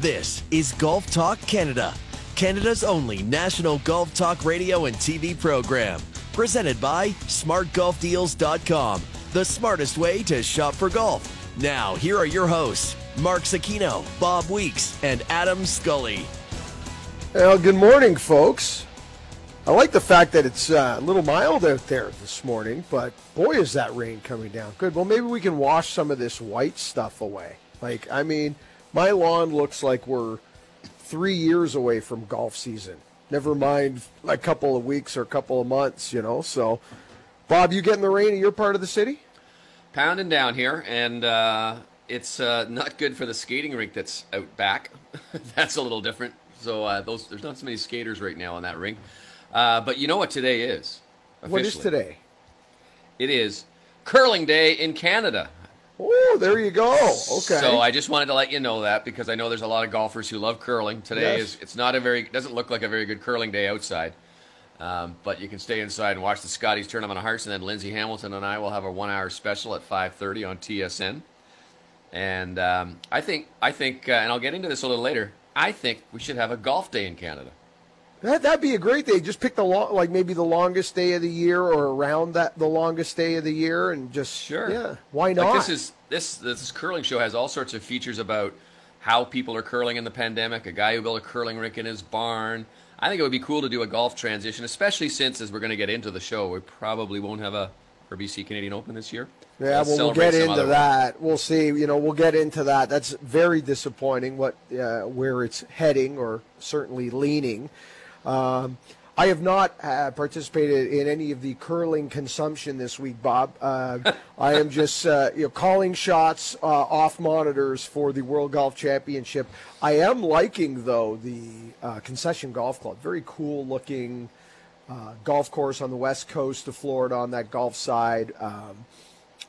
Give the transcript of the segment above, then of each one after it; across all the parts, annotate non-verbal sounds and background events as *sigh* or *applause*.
This is Golf Talk Canada, Canada's only national golf talk radio and TV program. Presented by SmartGolfDeals.com, the smartest way to shop for golf. Now, here are your hosts, Mark Zecchino, Bob Weeks, and Adam Scully. Well, good morning, folks. I like the fact that it's uh, a little mild out there this morning, but boy, is that rain coming down. Good. Well, maybe we can wash some of this white stuff away. Like, I mean, my lawn looks like we're three years away from golf season. Never mind a couple of weeks or a couple of months, you know. So, Bob, you getting the rain in your part of the city? Pounding down here, and uh, it's uh, not good for the skating rink that's out back. *laughs* that's a little different. So uh, those there's not so many skaters right now on that rink. Uh, but you know what today is? What is today? It is curling day in Canada. Oh, there you go. Okay. So I just wanted to let you know that because I know there's a lot of golfers who love curling. Today Yes. is it's not a very doesn't look like a very good curling day outside. Um, but you can stay inside and watch the Scotties Tournament of Hearts, and then Lindsay Hamilton and I will have a one-hour special at 5:30 on TSN. And um, I think I think, uh, and I'll get into this a little later. I think we should have a golf day in Canada. That that'd be a great day. Just pick the long, like maybe the longest day of the year, or around that the longest day of the year, and just Sure. yeah, why not? Like this is this this curling show has all sorts of features about how people are curling in the pandemic. A guy who built a curling rink in his barn. I think it would be cool to do a golf transition, especially since as we're going to get into the show, we probably won't have a RBC Canadian Open this year. Yeah, Let's well, we'll get into way. that. We'll see. You know, we'll get into that. That's very disappointing. What uh, where it's heading, or certainly leaning. Um, I have not uh, participated in any of the curling consumption this week, Bob. Uh, *laughs* I am just uh, you know calling shots uh, off monitors for the World Golf Championship. I am liking though the uh, Concession Golf Club. Very cool looking uh, golf course on the west coast of Florida on that golf side. Um,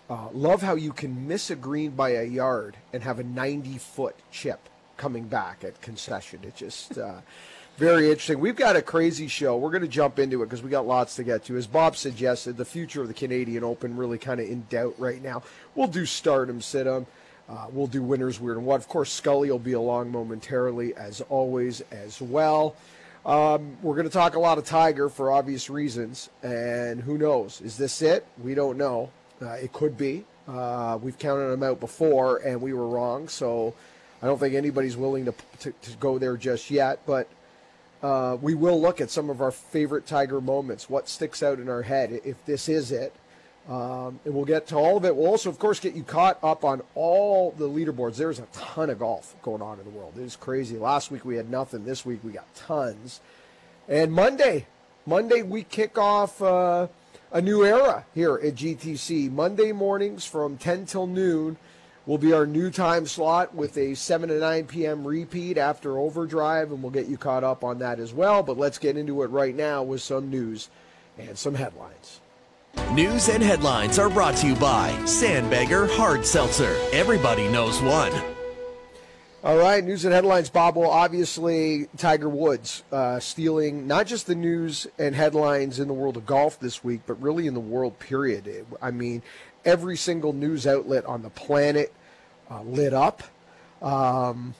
uh, love how you can miss a green by a yard and have a 90 foot chip coming back at concession. It just uh, very interesting. We've got a crazy show. We're going to jump into it because we got lots to get to. As Bob suggested, the future of the Canadian Open really kind of in doubt right now. We'll do stardom, situm. Uh, we'll do winners, weird and what. Of course, Scully will be along momentarily, as always, as well. Um, we're going to talk a lot of Tiger for obvious reasons, and who knows? Is this it? We don't know. Uh, it could be. Uh, we've counted him out before, and we were wrong. So I don't think anybody's willing to to, to go there just yet. But uh, we will look at some of our favorite Tiger moments. What sticks out in our head if this is it. Um, and we'll get to all of it. We'll also, of course, get you caught up on all the leaderboards. There's a ton of golf going on in the world. It is crazy. Last week we had nothing. This week we got tons. And Monday, Monday we kick off uh, a new era here at GTC. Monday mornings from 10 till noon will be our new time slot with a 7 to 9 p.m. repeat after overdrive, and we'll get you caught up on that as well. But let's get into it right now with some news and some headlines. News and headlines are brought to you by Sandbagger Hard Seltzer. Everybody knows one. All right, news and headlines, Bob. Well, obviously, Tiger Woods uh, stealing not just the news and headlines in the world of golf this week, but really in the world period. I mean, every single news outlet on the planet uh, lit up. Um,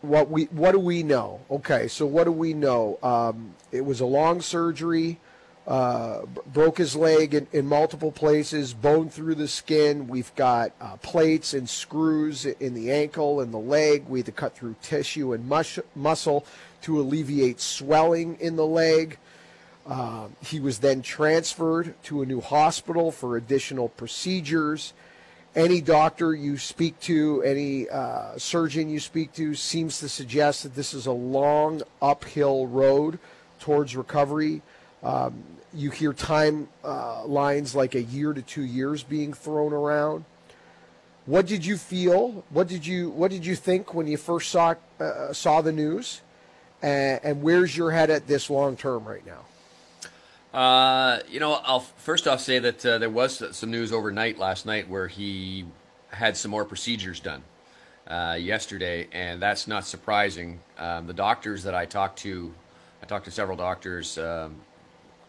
what we what do we know? Okay, so what do we know? Um, it was a long surgery. Uh, b- broke his leg in, in multiple places, bone through the skin. We've got uh, plates and screws in the ankle and the leg. We had to cut through tissue and mush, muscle to alleviate swelling in the leg. Um, he was then transferred to a new hospital for additional procedures. Any doctor you speak to, any uh, surgeon you speak to, seems to suggest that this is a long uphill road towards recovery. Um, you hear time uh, lines like a year to two years being thrown around. What did you feel? What did you What did you think when you first saw uh, saw the news? And, and where's your head at this long term right now? Uh, you know, I'll first off say that uh, there was some news overnight last night where he had some more procedures done uh, yesterday, and that's not surprising. Um, the doctors that I talked to, I talked to several doctors um,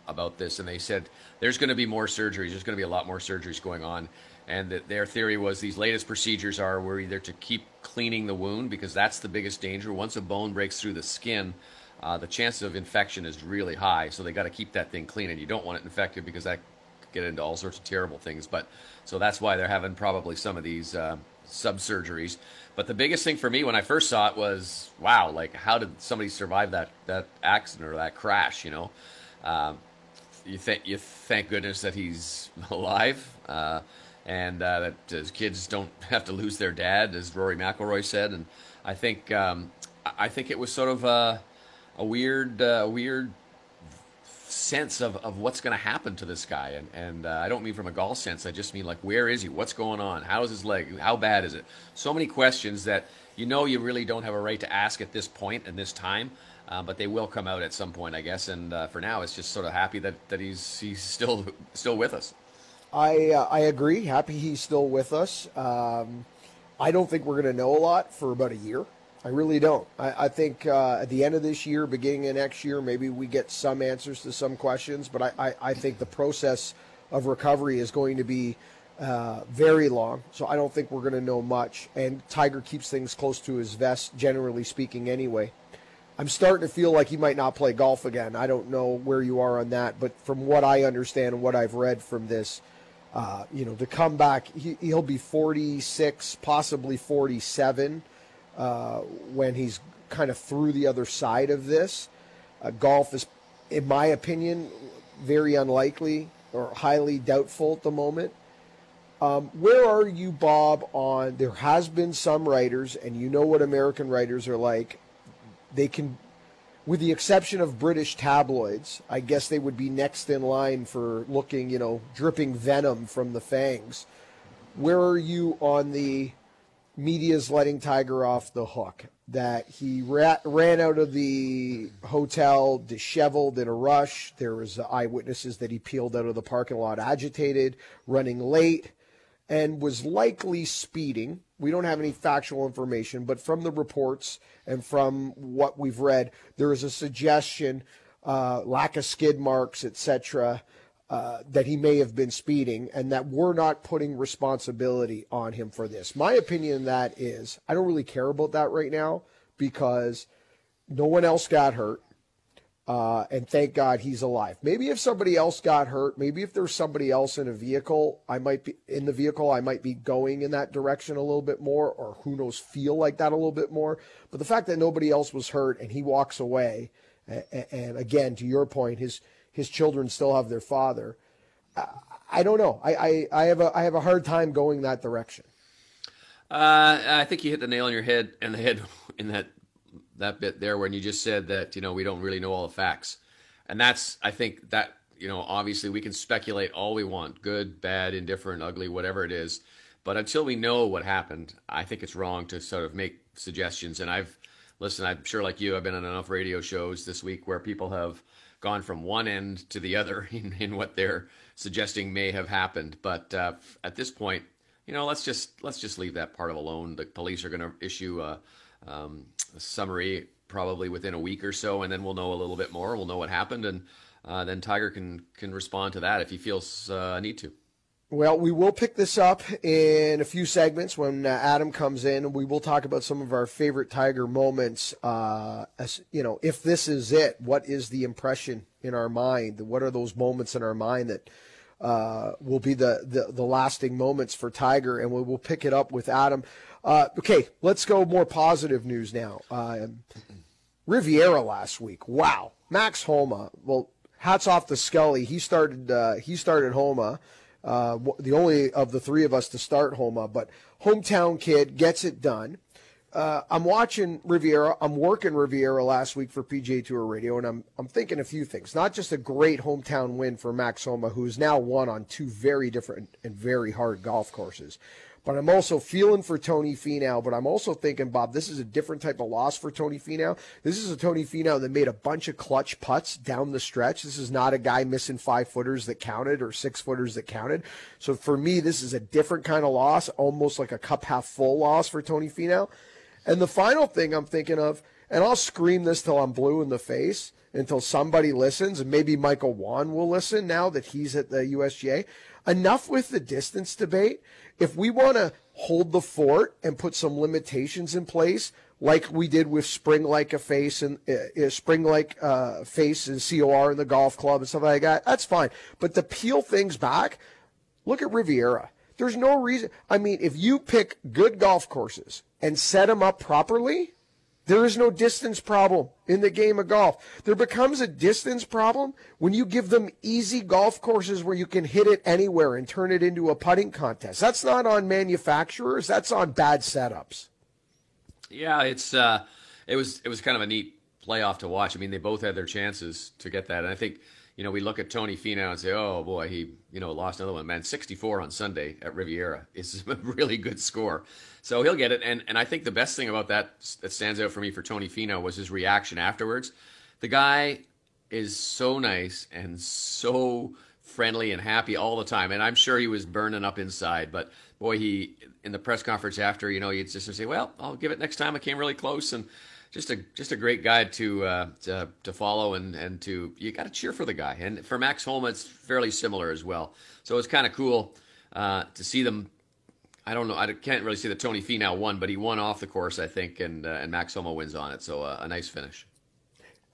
about this, and they said there's going to be more surgeries. There's going to be a lot more surgeries going on. and that their theory was these latest procedures are were either to keep cleaning the wound because that's the biggest danger. Once a bone breaks through the skin, uh, the chance of infection is really high. So they got to keep that thing clean, and you don't want it infected because that could get into all sorts of terrible things. But so that's why they're having probably some of these uh, sub surgeries. But the biggest thing for me when I first saw it was, wow, like how did somebody survive that that accident or that crash? You know, um, you think you thank goodness that he's *laughs* alive. Uh, and uh, that his kids don't *laughs* have to lose their dad, as Rory McIlroy said. And I think um, I think it was sort of a, a weird uh, weird sense of, of what's going to happen to this guy. And, and uh, I don't mean from a golf sense. I just mean like, where is he? What's going on? How is his leg? How bad is it? So many questions that you know you really don't have a right to ask at this point and this time. Uh, but they will come out at some point, I guess. And uh, for now, it's just sort of happy that, that he's he's still still with us. I uh, I agree. Happy he's still with us. Um, I don't think we're going to know a lot for about a year. I really don't. I, I think uh, at the end of this year, beginning of next year, maybe we get some answers to some questions. But I, I, I think the process of recovery is going to be uh, very long. So I don't think we're going to know much. And Tiger keeps things close to his vest, generally speaking, anyway. I'm starting to feel like he might not play golf again. I don't know where you are on that, but from what I understand and what I've read from this, uh, you know, to come back, he, will be 46, possibly 47 uh, when he's kind of through the other side of this. Uh, golf is, in my opinion, very unlikely or highly doubtful at the moment. Um, where are you, Bob, on there has been some writers, and you know what American writers are like. They can with the exception of British tabloids, I guess they would be next in line for looking, you know, dripping venom from the fangs. Where are you on the media's letting Tiger off the hook? That he ra- ran out of the hotel disheveled in a rush. There was eyewitnesses that he peeled out of the parking lot agitated, running late, and was likely speeding we don't have any factual information, but from the reports and from what we've read, there is a suggestion, uh, lack of skid marks, etc., uh, that he may have been speeding, and that we're not putting responsibility on him for this. My opinion that is, I don't really care about that right now because no one else got hurt. Uh, and thank God he's alive. Maybe if somebody else got hurt, maybe if there's somebody else in a vehicle, I might be in the vehicle, I might be going in that direction a little bit more, or who knows, feel like that a little bit more. But the fact that nobody else was hurt and he walks away, and, and again, to your point, his his children still have their father. I, I don't know. I, I, I have a I have a hard time going that direction. Uh, I think you hit the nail on your head and the head *laughs* in that that bit there when you just said that you know we don't really know all the facts, and that's I think that you know obviously we can speculate all we want, good, bad, indifferent, ugly, whatever it is, but until we know what happened, I think it's wrong to sort of make suggestions. And I've listen, I'm sure like you, I've been on enough radio shows this week where people have gone from one end to the other *laughs* in, in what they're suggesting may have happened. But uh, at this point, you know, let's just let's just leave that part of alone. The police are going to issue a um, summary probably within a week or so, and then we'll know a little bit more. We'll know what happened, and uh, then Tiger can can respond to that if he feels uh, need to. Well, we will pick this up in a few segments when uh, Adam comes in. We will talk about some of our favorite Tiger moments. Uh, as you know, if this is it, what is the impression in our mind? What are those moments in our mind that uh, will be the, the, the lasting moments for Tiger? And we will pick it up with Adam. Uh, okay, let's go more positive news now. Uh, Riviera last week. Wow, Max Homa. Well, hats off to Scully. He started. Uh, he started Homa. Uh, the only of the three of us to start Homa, but hometown kid gets it done. Uh, I'm watching Riviera. I'm working Riviera last week for PGA Tour Radio, and I'm I'm thinking a few things. Not just a great hometown win for Max Homa, who's now won on two very different and very hard golf courses, but I'm also feeling for Tony Finau. But I'm also thinking, Bob, this is a different type of loss for Tony Finau. This is a Tony Finau that made a bunch of clutch putts down the stretch. This is not a guy missing five footers that counted or six footers that counted. So for me, this is a different kind of loss, almost like a cup half full loss for Tony Finau. And the final thing I'm thinking of and I'll scream this till I'm blue in the face until somebody listens, and maybe Michael Whan will listen now that he's at the USGA. Enough with the distance debate. If we want to hold the fort and put some limitations in place, like we did with spring like a face and uh, uh spring like uh, face and COR in the golf club and stuff like that, that's fine. But to peel things back, look at Riviera. There's no reason. I mean, if you pick good golf courses and set them up properly, there is no distance problem in the game of golf. There becomes a distance problem when you give them easy golf courses where you can hit it anywhere and turn it into a putting contest. That's not on manufacturers, that's on bad setups. Yeah, it's uh it was it was kind of a neat playoff to watch. I mean, they both had their chances to get that. And I think you know, we look at Tony Finau and say, oh boy, he, you know, lost another one. Man, 64 on Sunday at Riviera is *laughs* a really good score. So he'll get it. And, and I think the best thing about that that stands out for me for Tony Finau was his reaction afterwards. The guy is so nice and so friendly and happy all the time. And I'm sure he was burning up inside, but boy, he, in the press conference after, you know, he'd just say, well, I'll give it next time. I came really close. And, just a just a great guy to uh, to, to follow and and to you got to cheer for the guy. And for Max Homa, it's fairly similar as well. So it's kind of cool uh, to see them. I don't know. I can't really see that Tony Finau won, but he won off the course, I think, and uh, and Max Homa wins on it. So uh, a nice finish.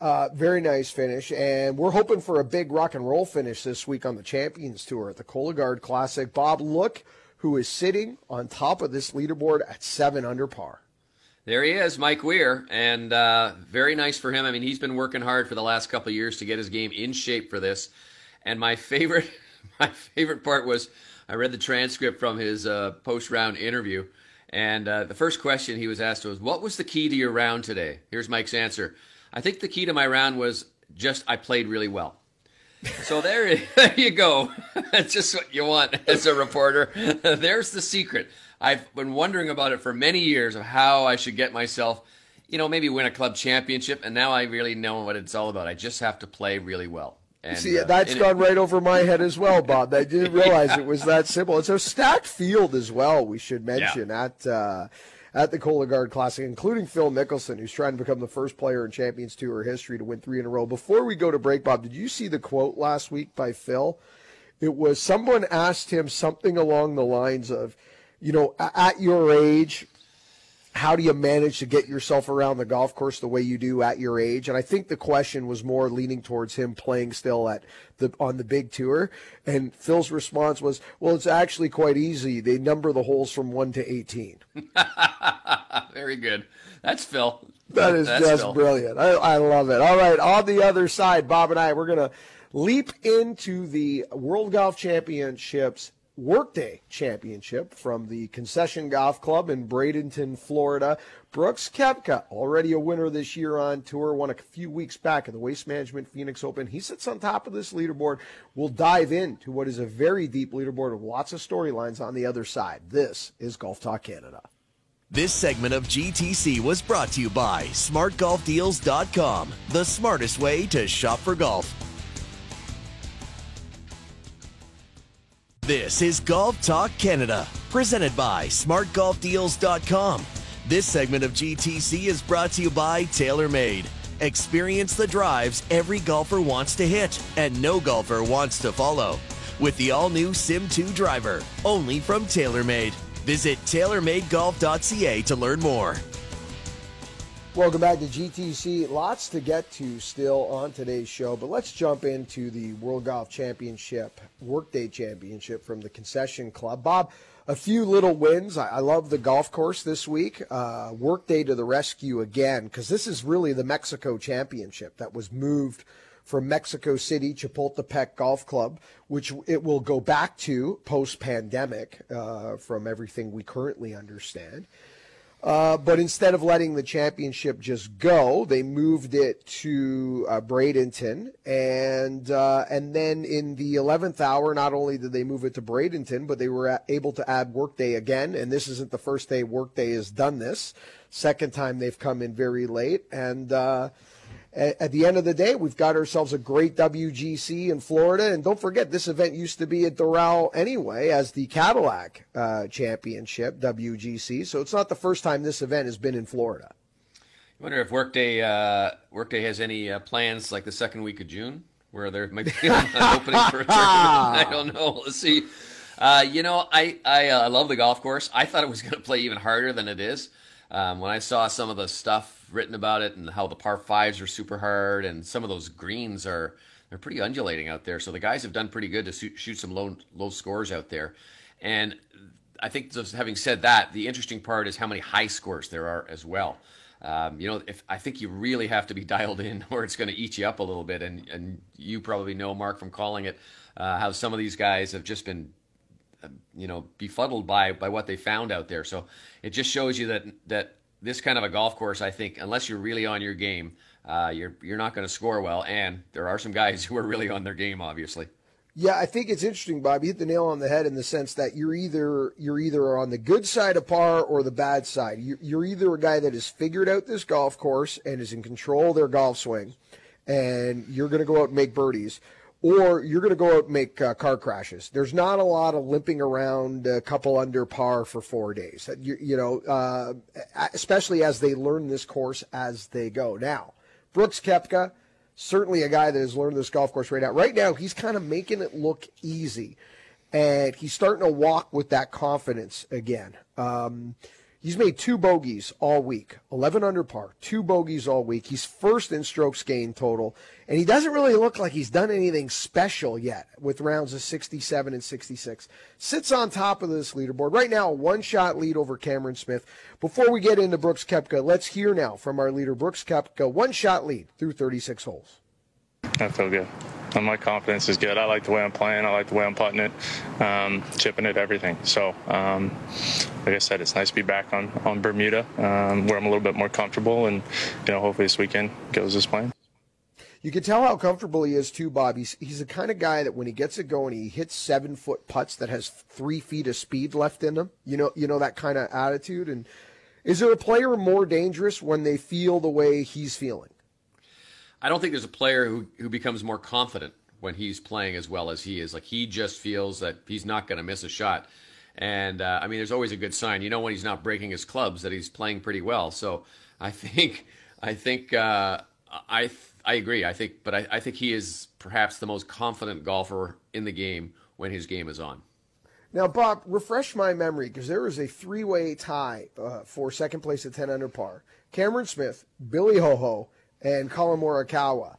Uh, very nice finish, and we're hoping for a big rock and roll finish this week on the Champions Tour at the Cologuard Classic. Bob, look who is sitting on top of this leaderboard at seven under par. There he is, Mike Weir, and uh, very nice for him. I mean, he's been working hard for the last couple years to get his game in shape for this. And my favorite, *laughs* my favorite part was I read the transcript from his uh, post-round interview, and uh, the first question he was asked was, "What was the key to your round today?" Here's Mike's answer: "I think the key to my round was just I played really well." So there, *laughs* there you go. *laughs* That's just what you want as a reporter. *laughs* There's the secret. I've been wondering about it for many years of how I should get myself, you know, maybe win a club championship, and now I really know what it's all about. I just have to play really well. And, See, uh, that's gone it, right over my head as well, Bob. I didn't *laughs* *laughs* realize yeah. it was that simple. It's a stacked field as well. We should mention yeah. at uh, at the Cologuard Classic, including Phil Mickelson, who's trying to become the first player in Champions Tour history to win three in a row. Before we go to break, Bob, did you see the quote last week by Phil? It was someone asked him something along the lines of, you know, at your age, how do you manage to get yourself around the golf course the way you do at your age? And I think the question was more leaning towards him playing still at the on the big tour. And Phil's response was, "Well, it's actually quite easy. They number the holes from one to 18. *laughs* Very good. That's Phil. That is That's just Phil. brilliant. I, I love it. All right, on the other side, Bob and I, we're gonna leap into the World Golf Championships Workday Championship from the Concession Golf Club in Bradenton, Florida. Brooks Koepka, already a winner this year on tour, won a few weeks back at the Waste Management Phoenix Open. He sits on top of this leaderboard. We'll dive into what is a very deep leaderboard with lots of storylines on the other side. This is Golf Talk Canada. This segment of GTC was brought to you by SmartGolfDeals.com, the smartest way to shop for golf. This is Golf Talk Canada, presented by SmartGolfDeals.com. This segment of GTC is brought to you by TaylorMade. Experience the drives every golfer wants to hit and no golfer wants to follow. With the all new Sim 2 driver, only from TaylorMade. Visit TaylorMadeGolf.ca to learn more. Welcome back to GTC. Lots to get to still on today's show, but let's jump into the World Golf Championship, Workday Championship from the Concession Club. Bob, a few little wins. I, I love the golf course this week. Uh, Workday to the rescue again, because this is really the Mexico Championship that was moved from Mexico City Chapultepec Golf Club, which it will go back to post pandemic uh, from everything we currently understand. Uh, but instead of letting the championship just go, they moved it to uh, Bradenton, and uh, and then in the eleventh hour, not only did they move it to Bradenton, but they were able to add Workday again. And this isn't the first day Workday has done this. Second time they've come in very late, and uh, at the end of the day, we've got ourselves a great WGC in Florida. And don't forget, this event used to be at Doral anyway as the Cadillac uh, Championship, WGC. So it's not the first time this event has been in Florida. I wonder if Workday uh, Workday has any uh, plans like the second week of June where there might be an *laughs* opening for a tournament. I don't know. Let's see. Uh, you know, I I uh, love the golf course. I thought it was going to play even harder than it is. Um, when I saw some of the stuff written about it and how the par fives are super hard and some of those greens are they're pretty undulating out there. So the guys have done pretty good to shoot, some low low scores out there. And I think just having said that, the interesting part is how many high scores there are as well. Um, you know, if I think you really have to be *laughs* dialed in, *laughs* or it's going to eat you up a little bit. And and you probably know, Mark, from calling it, uh, how some of these guys have just been, uh, you know, befuddled by by what they found out there. So it just shows you that that this kind of a golf course, I think, unless you're really on your game, uh, you're you're not going to score well. And there are some guys *laughs* who are really on their game, obviously. Yeah, I think it's interesting, Bob. You hit the nail on the head in the sense that you're either you're either on the good side of par or the bad side. You're either a guy that has figured out this golf course and is in control of their golf swing, and you're going to go out and make birdies, or you're going to go out and make uh, car crashes. There's not a lot of limping around a couple under par for four days. You, you know, uh, especially as they learn this course as they go. Now, Brooks Koepka certainly a guy that has learned this golf course right now. Right now, he's kind of making it look easy, and he's starting to walk with that confidence again. Um, he's made two bogeys all week, 11 under par, two bogeys all week. He's first in strokes gained total, and he doesn't really look like he's done anything special yet with rounds of 67 and 66. Sits on top of this leaderboard. Right now, a one shot lead over Cameron Smith. Before we get into Brooks Koepka, let's hear now from our leader, Brooks Koepka. One shot lead through 36 holes. I feel good. And my confidence is good. I like the way I'm playing. I like the way I'm putting it, um, chipping it, everything. So, um, like I said, it's nice to be back on on Bermuda, um, where I'm a little bit more comfortable, and you know, hopefully this weekend goes as planned. You can tell how comfortable he is too, Bob. He's he's the kind of guy that when he gets it going, he hits seven foot putts that has three feet of speed left in them. You know, you know that kind of attitude. And is there a player more dangerous when they feel the way he's feeling? I don't think there's a player who, who becomes more confident when he's playing as well as he is. Like he just feels that he's not going to miss a shot. And uh, I mean, there's always a good sign. You know when he's not breaking his clubs that he's playing pretty well. So I think I think uh, I I agree. I think, but I, I think he is perhaps the most confident golfer in the game when his game is on. Now, Bob, refresh my memory because there was a three-way tie uh, for second place at 10 under par. Cameron Smith, Billy Ho Ho, and Collin Morikawa.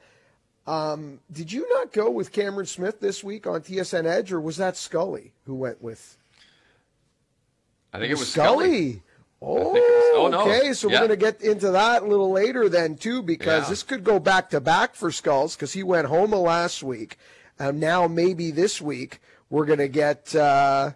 Um, did you not go with Cameron Smith this week on TSN Edge, or was that Scully who went with? I think it was Scully. Scully. Oh, oh no. okay. So yeah. we're going to get into that a little later then too, because Yeah. this could go back to back for Skulls because he went home last week, and now maybe this week we're going to get uh,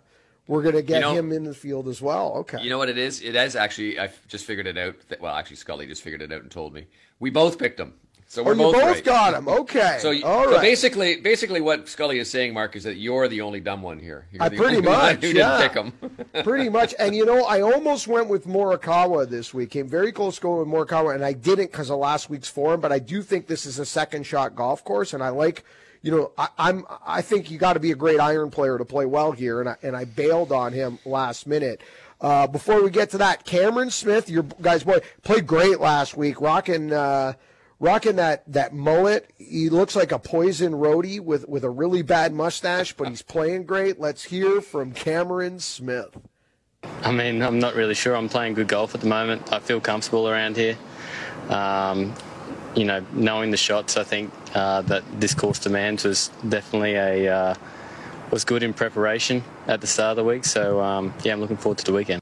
we're going to get know- him in the field as well. Okay. You know what it is? It is actually. I just figured it out. Well, actually, Scully just figured it out and told me. We both picked him. So oh, we're you both, both right. got him. Okay. So, all so basically, basically, what Scully is saying, Mark, is that you're the only dumb one here. You're I pretty *laughs* much, yeah. didn't pick him. *laughs* Pretty much. And you know, I almost went with Morikawa this week. Came very close going with Morikawa, and I didn't because of last week's form. But I do think this is a second shot golf course, and I like. You know, I, I'm. I think you got to be a great iron player to play well here, and I, and I bailed on him last minute. Uh, before we get to that, Cameron Smith, your guy's boy, played great last week, rocking. Uh, Rocking that, that mullet, he looks like a poison roadie with, with a really bad mustache, but he's playing great. Let's hear from Cameron Smith. I mean, I'm not really sure. I'm playing good golf at the moment. I feel comfortable around here. Um, you know, knowing the shots, I think uh, that this course demands was definitely a uh, was good in preparation at the start of the week. So um, yeah, I'm looking forward to the weekend.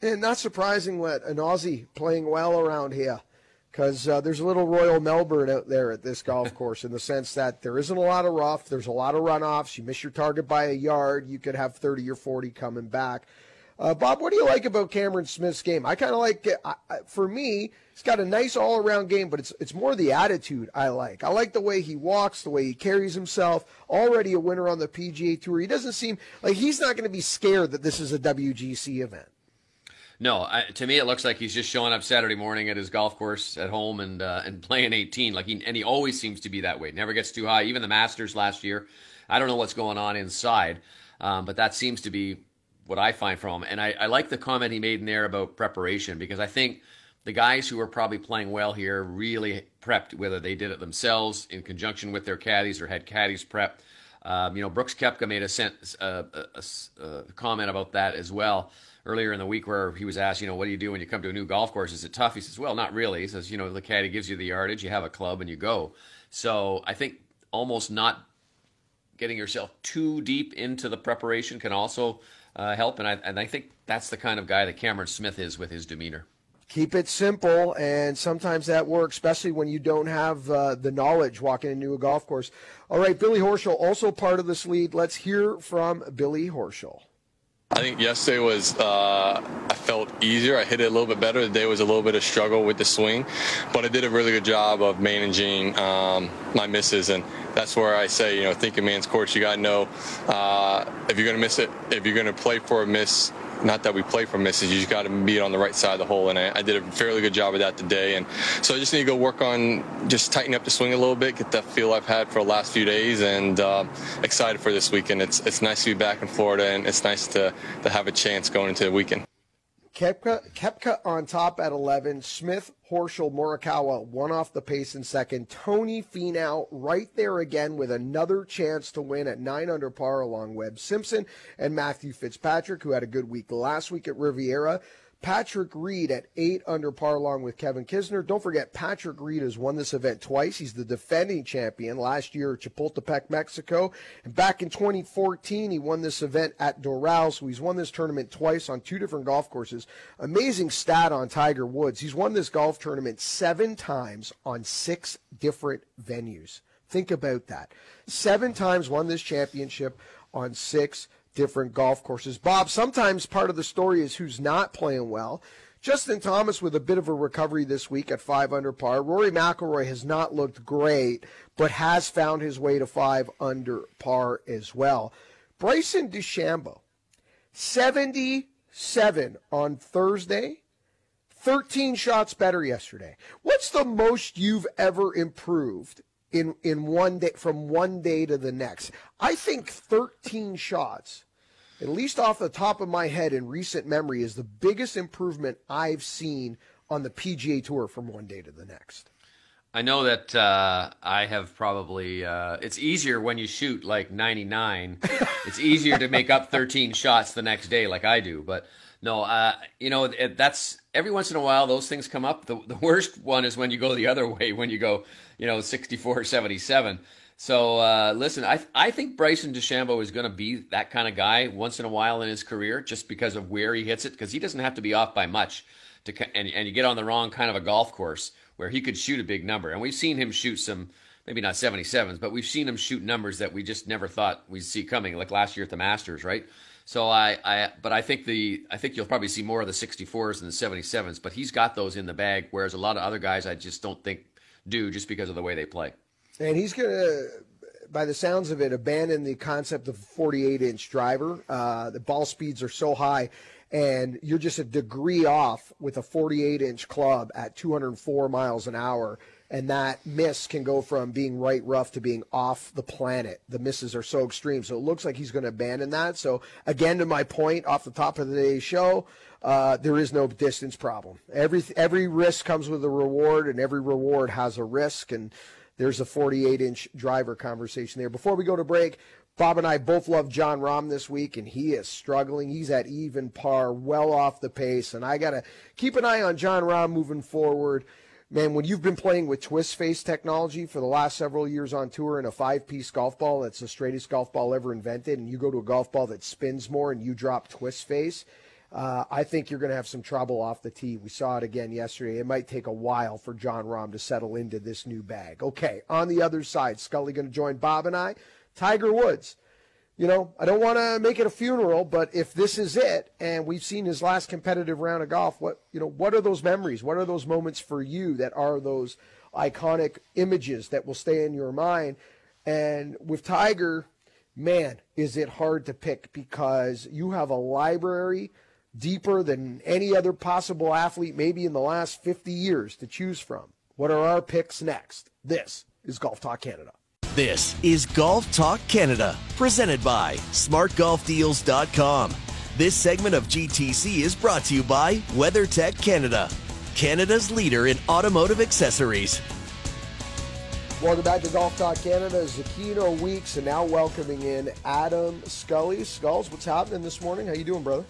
And not surprising, what an Aussie playing well around here, because uh, there's a little Royal Melbourne out there at this golf course in the sense that there isn't a lot of rough, there's a lot of runoffs. You miss your target by a yard, you could have 30 or 40 coming back. Uh, Bob, what do you like about Cameron Smith's game? I kind of like, it. I, I, for me, he's got a nice all-around game, but it's it's more the attitude I like. I like the way he walks, the way he carries himself. Already a winner on the PGA Tour. He doesn't seem like he's not going to be scared that this is a WGC event. No, I, to me it looks like he's just showing up Saturday morning at his golf course at home and uh, and playing 18. Like he and he always seems to be that way. Never gets too high. Even the Masters last year, I don't know what's going on inside, um, but that seems to be what I find from him. And I, I like the comment he made in there about preparation because I think the guys who are probably playing well here really prepped, whether they did it themselves in conjunction with their caddies or had caddies prep. Um, you know, Brooks Koepka made a, a, a, comment about that as well earlier in the week where he was asked, you know, what do you do when you come to a new golf course? Is it tough? He says, well, not really. He says, you know, the caddy gives you the yardage, you have a club, and you go. So I think almost not getting yourself too deep into the preparation can also uh, help. And I, and I think that's the kind of guy that Cameron Smith is with his demeanor. Keep it simple, and sometimes that works, especially when you don't have uh, the knowledge walking into a golf course. All right, Billy Horschel, also part of this lead. Let's hear from Billy Horschel. I think yesterday was, uh, I felt easier. I hit it a little bit better. The day was a little bit of struggle with the swing, but I did a really good job of managing um, my misses. And that's where I say, you know, thinking man's course, you got to know uh, if you're going to miss it, if you're going to play for a miss, not that we play for misses, you just got to be on the right side of the hole. And I, I, did a fairly good job of that today. And so I just need to go work on just tightening up the swing a little bit, get that feel I've had for the last few days, and uh, excited for this weekend. It's it's nice to be back in Florida, and it's nice to to have a chance going into the weekend. Koepka, Koepka on top at 11. Smith, Horschel, Morikawa one off the pace in second. Tony Finau right there again with another chance to win at 9 under par along Webb Simpson and Matthew Fitzpatrick, who had a good week last week at Riviera. Patrick Reed at eight under par along with Kevin Kisner. Don't forget, Patrick Reed has won this event twice. He's the defending champion last year at Chapultepec, Mexico. And back in 2014, he won this event at Doral. So he's won this tournament twice on two different golf courses. Amazing stat on Tiger Woods. He's won this golf tournament seven times on six different venues. Think about that. Seven times won this championship on six different golf courses. Bob, sometimes part of the story is who's not playing well. Justin Thomas with a bit of a recovery this week at five under par. Rory McIlroy has not looked great, but has found his way to five under par as well. Bryson DeChambeau, 77 on Thursday, 13 shots better yesterday. What's the most you've ever improved in in one day from one day to the next? I think 13 shots at least off the top of my head in recent memory, is the biggest improvement I've seen on the PGA Tour from one day to the next. I know that uh, I have probably. Uh, it's easier when you shoot like 99. *laughs* it's easier to make up 13 shots the next day, like I do. But no, uh, you know it, that's every once in a while those things come up. The, the worst one is when you go the other way, when you go, you know, 64, 77. So uh, listen, I I think Bryson DeChambeau is going to be that kind of guy once in a while in his career, just because of where he hits it, because he doesn't have to be off by much to and and you get on the wrong kind of a golf course where he could shoot a big number, and we've seen him shoot some maybe not 77s, but we've seen him shoot numbers that we just never thought we'd see coming, like last year at the Masters, right? So I, I, but I think the, I think you'll probably see more of the 64s and the 77s. But he's got those in the bag, whereas a lot of other guys I just don't think do, just because of the way they play. And he's going to, by the sounds of it, abandon the concept of 48 inch driver. Uh, the ball speeds are so high, and you're just a degree off with a 48 inch club at 204 miles an hour. And that miss can go from being right rough to being off the planet. The misses are so extreme. So it looks like he's going to abandon that. So, again, to my point off the top of today's show, uh, there is no distance problem. Every every risk comes with a reward, and every reward has a risk. And there's a 48 inch driver conversation there. Before we go to break, Bob and I both love Jon Rahm this week, and he is struggling. He's at even par, well off the pace, and I got to keep an eye on Jon Rahm moving forward. Man, when you've been playing with twist face technology for the last several years on tour in a five piece golf ball that's the straightest golf ball ever invented, and you go to a golf ball that spins more and you drop twist face, uh, I think you're going to have some trouble off the tee. We saw it again yesterday. It might take a while for Jon Rahm to settle into this new bag. Okay, on the other side, Scully going to join Bob and I. Tiger Woods. You know, I don't want to make it a funeral, but if this is it, and we've seen his last competitive round of golf, what you know, what are those memories? What are those moments for you that are those iconic images that will stay in your mind? And with Tiger, man, is it hard to pick because you have a library deeper than any other possible athlete, maybe in the last 50 years, to choose from. What are our picks next? This is Golf Talk Canada. This is Golf Talk Canada, presented by SmartGolfDeals.com. This segment of GTC is brought to you by WeatherTech Canada. Canada's leader in automotive accessories. Welcome back to Golf Talk Canada. Zecchino Weeks, and now welcoming in Adam Scully. Skulls, what's happening this morning? How you doing, brother?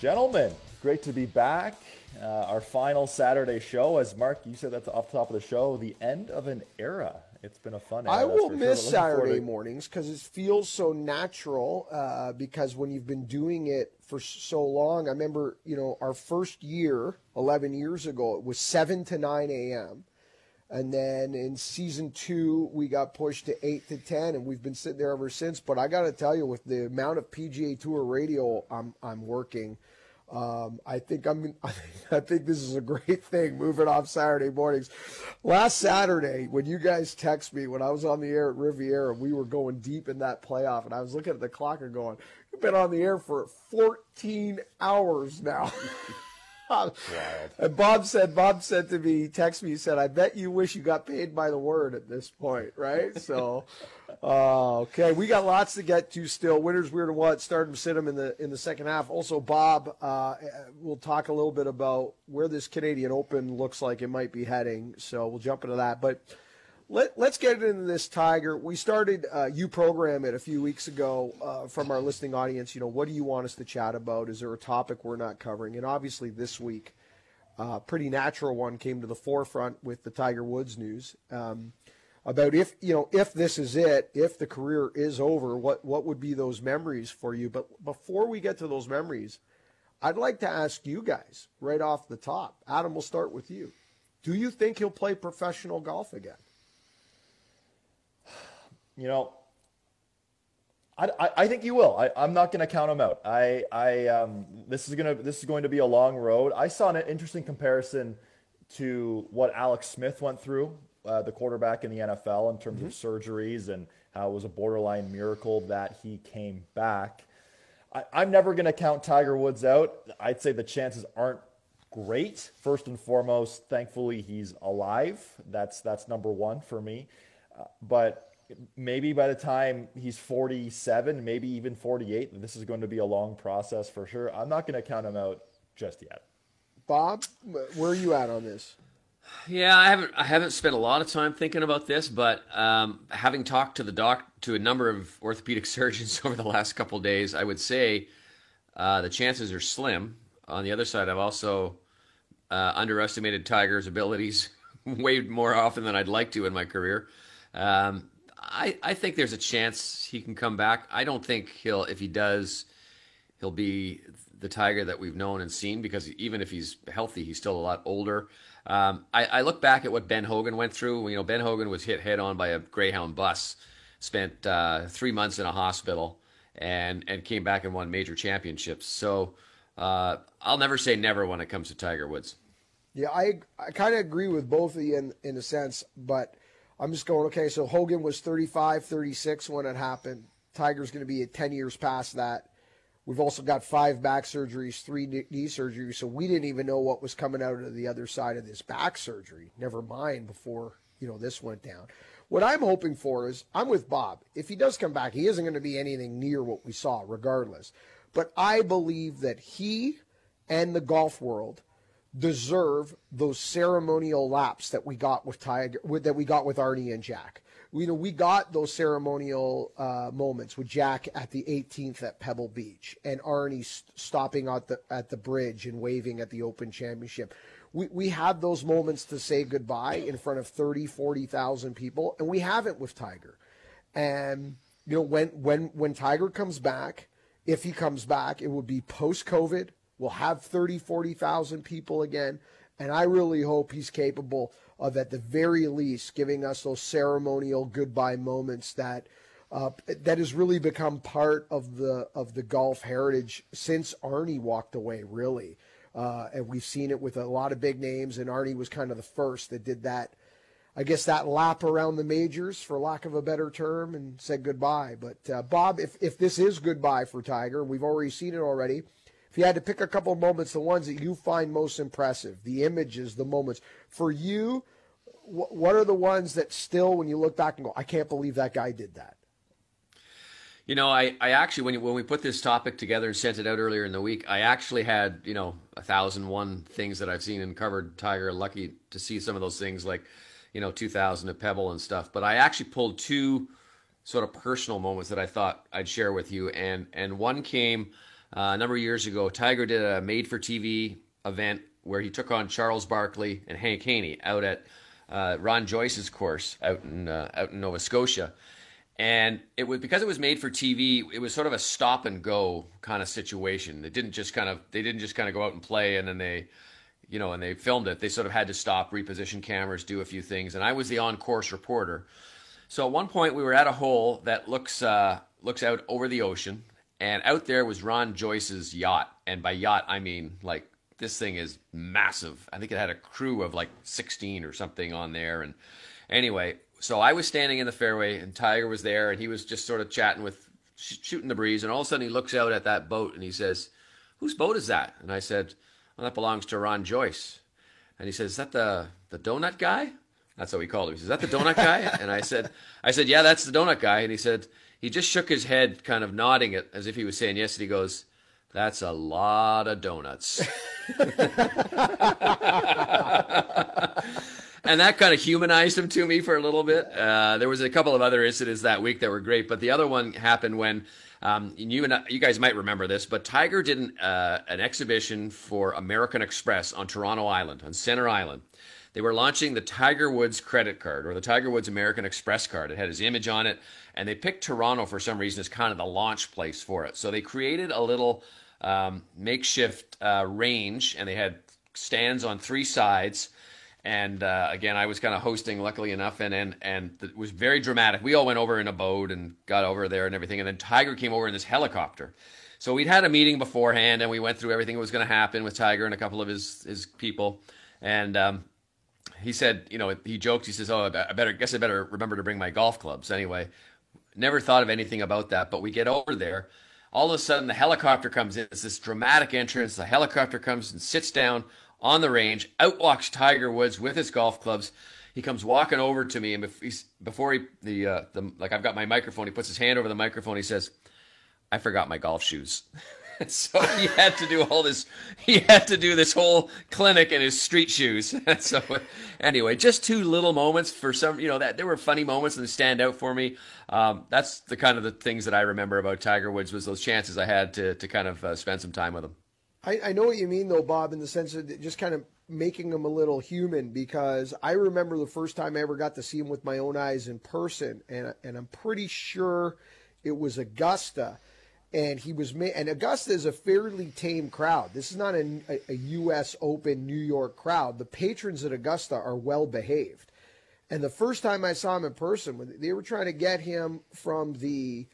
Gentlemen, great to be back. Uh, our final Saturday show, as Mark, you said that's off the top of the show, the end of an era. It's been a fun. Era, I will miss sure. Saturday to... mornings because it feels so natural. Uh, because when you've been doing it for so long, I remember, you know, our first year, eleven years ago, it was seven to nine a.m. And then in season two, we got pushed to eight to ten, and we've been sitting there ever since. But I got to tell you, with the amount of PGA Tour radio I'm I'm working, um, I think I'm. *laughs* I think this is a great thing. Moving off Saturday mornings. Last Saturday, when you guys text me when I was on the air at Riviera, we were going deep in that playoff, and I was looking at the clock and going, "You've been on the air for 14 hours now." *laughs* and Bob said, Bob said to me, text me, he said, I bet you wish you got paid by the word at this point, right? So, uh, okay, we got lots to get to still. Winners, weird and what? Sit them in the in the second half. Also, Bob, uh, we'll talk a little bit about where this Canadian Open looks like it might be heading. So we'll jump into that, but. Let, us get into this, Tiger. We started uh, you program it a few weeks ago uh, from our listening audience. You know, what do you want us to chat about? Is there a topic we're not covering? And obviously, this week, a uh, pretty natural one came to the forefront with the Tiger Woods news um, about if you know if this is it, if the career is over, what what would be those memories for you? But before we get to those memories, I'd like to ask you guys right off the top. Adam, we'll start with you. Do you think he'll play professional golf again? You know, I, I, I think you will. I, I'm not going to count him out. I, I, um, this is gonna, this is going to be a long road. I saw an interesting comparison to what Alex Smith went through, uh, the quarterback in the NFL, in terms mm-hmm. of surgeries and how it was a borderline miracle that he came back. I, I'm never going to count Tiger Woods out. I'd say the chances aren't great. First and foremost, thankfully he's alive. That's that's number one for me. Uh, but maybe by the time he's 47, maybe even 48, this is going to be a long process for sure. I'm not going to count him out just yet. Bob, where are you at on this? Yeah, I haven't I haven't spent a lot of time thinking about this, but um, having talked to the doc to a number of orthopedic *laughs* surgeons over the last couple days, I would say uh, the chances are slim. On the other side, I've also uh, underestimated Tiger's abilities *laughs* way more often than I'd like to in my career. Um, I, I think there's a chance he can come back. I don't think he'll, if he does, he'll be the Tiger that we've known and seen because even if he's healthy, he's still a lot older. Um, I, I, look back at what Ben Hogan went through. You know, Ben Hogan was hit head on by a Greyhound bus, spent uh, three months in a hospital, and and came back and won major championships. So uh, I'll never say never when it comes to Tiger Woods. Yeah, I I kind of agree with both of you in in a sense, but I'm just going, okay, so Hogan was 35, 36 when it happened. Tiger's going to be at 10 years past that. We've also got five back surgeries, three knee surgeries, so we didn't even know what was coming out of the other side of this back surgery. Never mind before you know this went down. What I'm hoping for is I'm with Bob. If he does come back, he isn't going to be anything near what we saw, regardless. But I believe that he and the golf world deserve those ceremonial laps that we got with Tiger, that we got with Arnie and Jack. We, you know, we got those ceremonial uh, moments with Jack at the 18th at Pebble Beach, and Arnie st- stopping at the at the bridge and waving at the Open Championship. We we had those moments to say goodbye in front of 30, 40,000 people, and we haven't with Tiger. And you know, when when when Tiger comes back, if he comes back, it will be post COVID We'll have 30, 40,000 people again. And I really hope he's capable of, at the very least, giving us those ceremonial goodbye moments that uh, that has really become part of the of the golf heritage since Arnie walked away. Really, uh, and we've seen it with a lot of big names, and Arnie was kind of the first that did that. I guess that lap around the majors, for lack of a better term, and said goodbye. But uh, Bob, if if this is goodbye for Tiger, we've already seen it already if you had to pick a couple moments, the ones that you find most impressive, the images, the moments, for you, what are the ones that still, when you look back and go, I can't believe that guy did that? You know, I, I actually when when we put this topic together and sent it out earlier in the week, I actually had you know a thousand one things that I've seen and covered Tiger. Lucky to see some of those things like you know 2000 at Pebble and stuff. But I actually pulled two sort of personal moments that I thought I'd share with you, and and one came uh, a number of years ago. Tiger did a made-for-TV event where he took on Charles Barkley and Hank Haney out at uh, Ron Joyce's course out in uh, out in Nova Scotia and it was because it was made for TV. It was sort of a stop and go kind of situation. They didn't just kind of they didn't just kind of go out and play and then they, you know, and they filmed it. They sort of had to stop, reposition cameras, do a few things, and I was the on course reporter. So at one point we were at a hole that looks uh, looks out over the ocean, and out there was Ron Joyce's yacht, and by yacht I mean like this thing is massive. I think it had a crew of like 16 or something on there, and anyway, so I was standing in the fairway, and Tiger was there, and he was just sort of chatting with, shooting the breeze, and all of a sudden he looks out at that boat and he says, "Whose boat is that?" And I said, "Well, that belongs to Ron Joyce." And he says, "Is that the the donut guy?" That's how he called him. He says, "Is that the donut guy?" and I said, "I said, yeah, that's the donut guy." And he said, he just shook his head, kind of nodding it as if he was saying yes. And he goes, "That's a lot of donuts." *laughs* and that kind of humanized him to me for a little bit. Uh, there was a couple of other incidents that week that were great, but the other one happened when um, you and you guys might remember this, but Tiger did an, uh, an exhibition for American Express on Toronto Island, on Center Island. They were launching the Tiger Woods credit card or the Tiger Woods American Express card. It had his image on it, and they picked Toronto for some reason as kind of the launch place for it. So they created a little um, makeshift uh, range, and they had stands on three sides and uh, again, I was kind of hosting, luckily enough, and and and it was very dramatic. We all went over in a boat and got over there and everything, and then Tiger came over in this helicopter. So we'd had a meeting beforehand, and we went through everything that was going to happen with Tiger and a couple of his his people, and. Um, he said, you know, he joked. He says, "Oh, I better guess I better remember to bring my golf clubs." Anyway, never thought of anything about that. But we get over there. All of a sudden, the helicopter comes in. It's this dramatic entrance. The helicopter comes and sits down on the range. Out walks Tiger Woods with his golf clubs. He comes walking over to me, and before he the uh, the like I've got my microphone. He puts his hand over the microphone. He says, "I forgot my golf shoes." *laughs* *laughs* so he had to do all this. He had to do this whole clinic in his street shoes. *laughs* so anyway, just two little moments for some. You know that there were funny moments and they stand out for me. Um, that's the kind of the things that I remember about Tiger Woods was those chances I had to to kind of uh, spend some time with him. I, I know what you mean, though, Bob, in the sense of just kind of making him a little human because I remember the first time I ever got to see him with my own eyes in person, and and I'm pretty sure it was Augusta, and he was and Augusta is a fairly tame crowd. This is not a, a, a U.S. Open New York crowd. The patrons at Augusta are well behaved, and the first time I saw him in person, they were trying to get him from the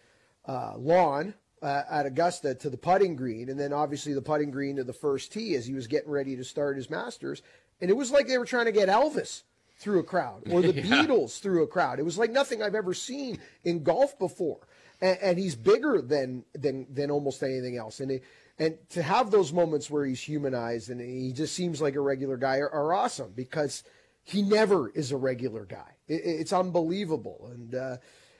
uh, lawn uh, at Augusta to the putting green, and then obviously the putting green to the first tee as he was getting ready to start his Masters. And it was like they were trying to get Elvis through a crowd or the *laughs* yeah. Beatles through a crowd. It was like nothing I've ever seen in golf before. And, and he's bigger than than than almost anything else. And it, and to have those moments where he's humanized and he just seems like a regular guy are, are awesome because he never is a regular guy. It, it's unbelievable. And uh,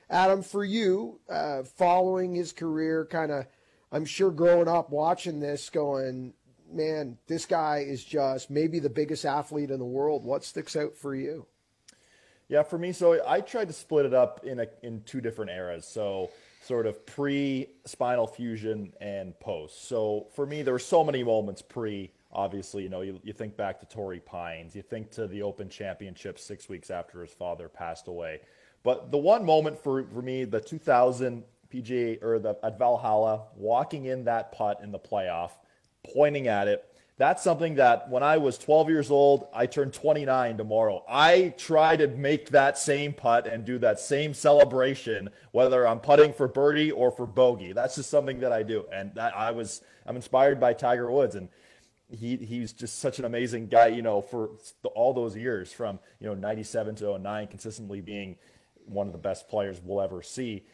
Adam, for you, uh, following his career, kind of, I'm sure growing up watching this, going, man, this guy is just maybe the biggest athlete in the world. What sticks out for you? Yeah, for me, so I tried to split it up in a, in two different eras. So sort of pre spinal fusion and post. So for me, there were so many moments pre. Obviously, you know, you, you think back to Torrey Pines, you think to the Open Championship six weeks after his father passed away. But the one moment for, for me, the 2000 PGA or the at Valhalla, walking in that putt in the playoff, pointing at it. That's something that when I was 12 years old, I turned 29 tomorrow. I try to make that same putt and do that same celebration, whether I'm putting for birdie or for bogey. That's just something that I do, and I was I'm inspired by Tiger Woods, and he he's just such an amazing guy. You know, for all those years from you know 97 to 09, consistently being one of the best players we'll ever see.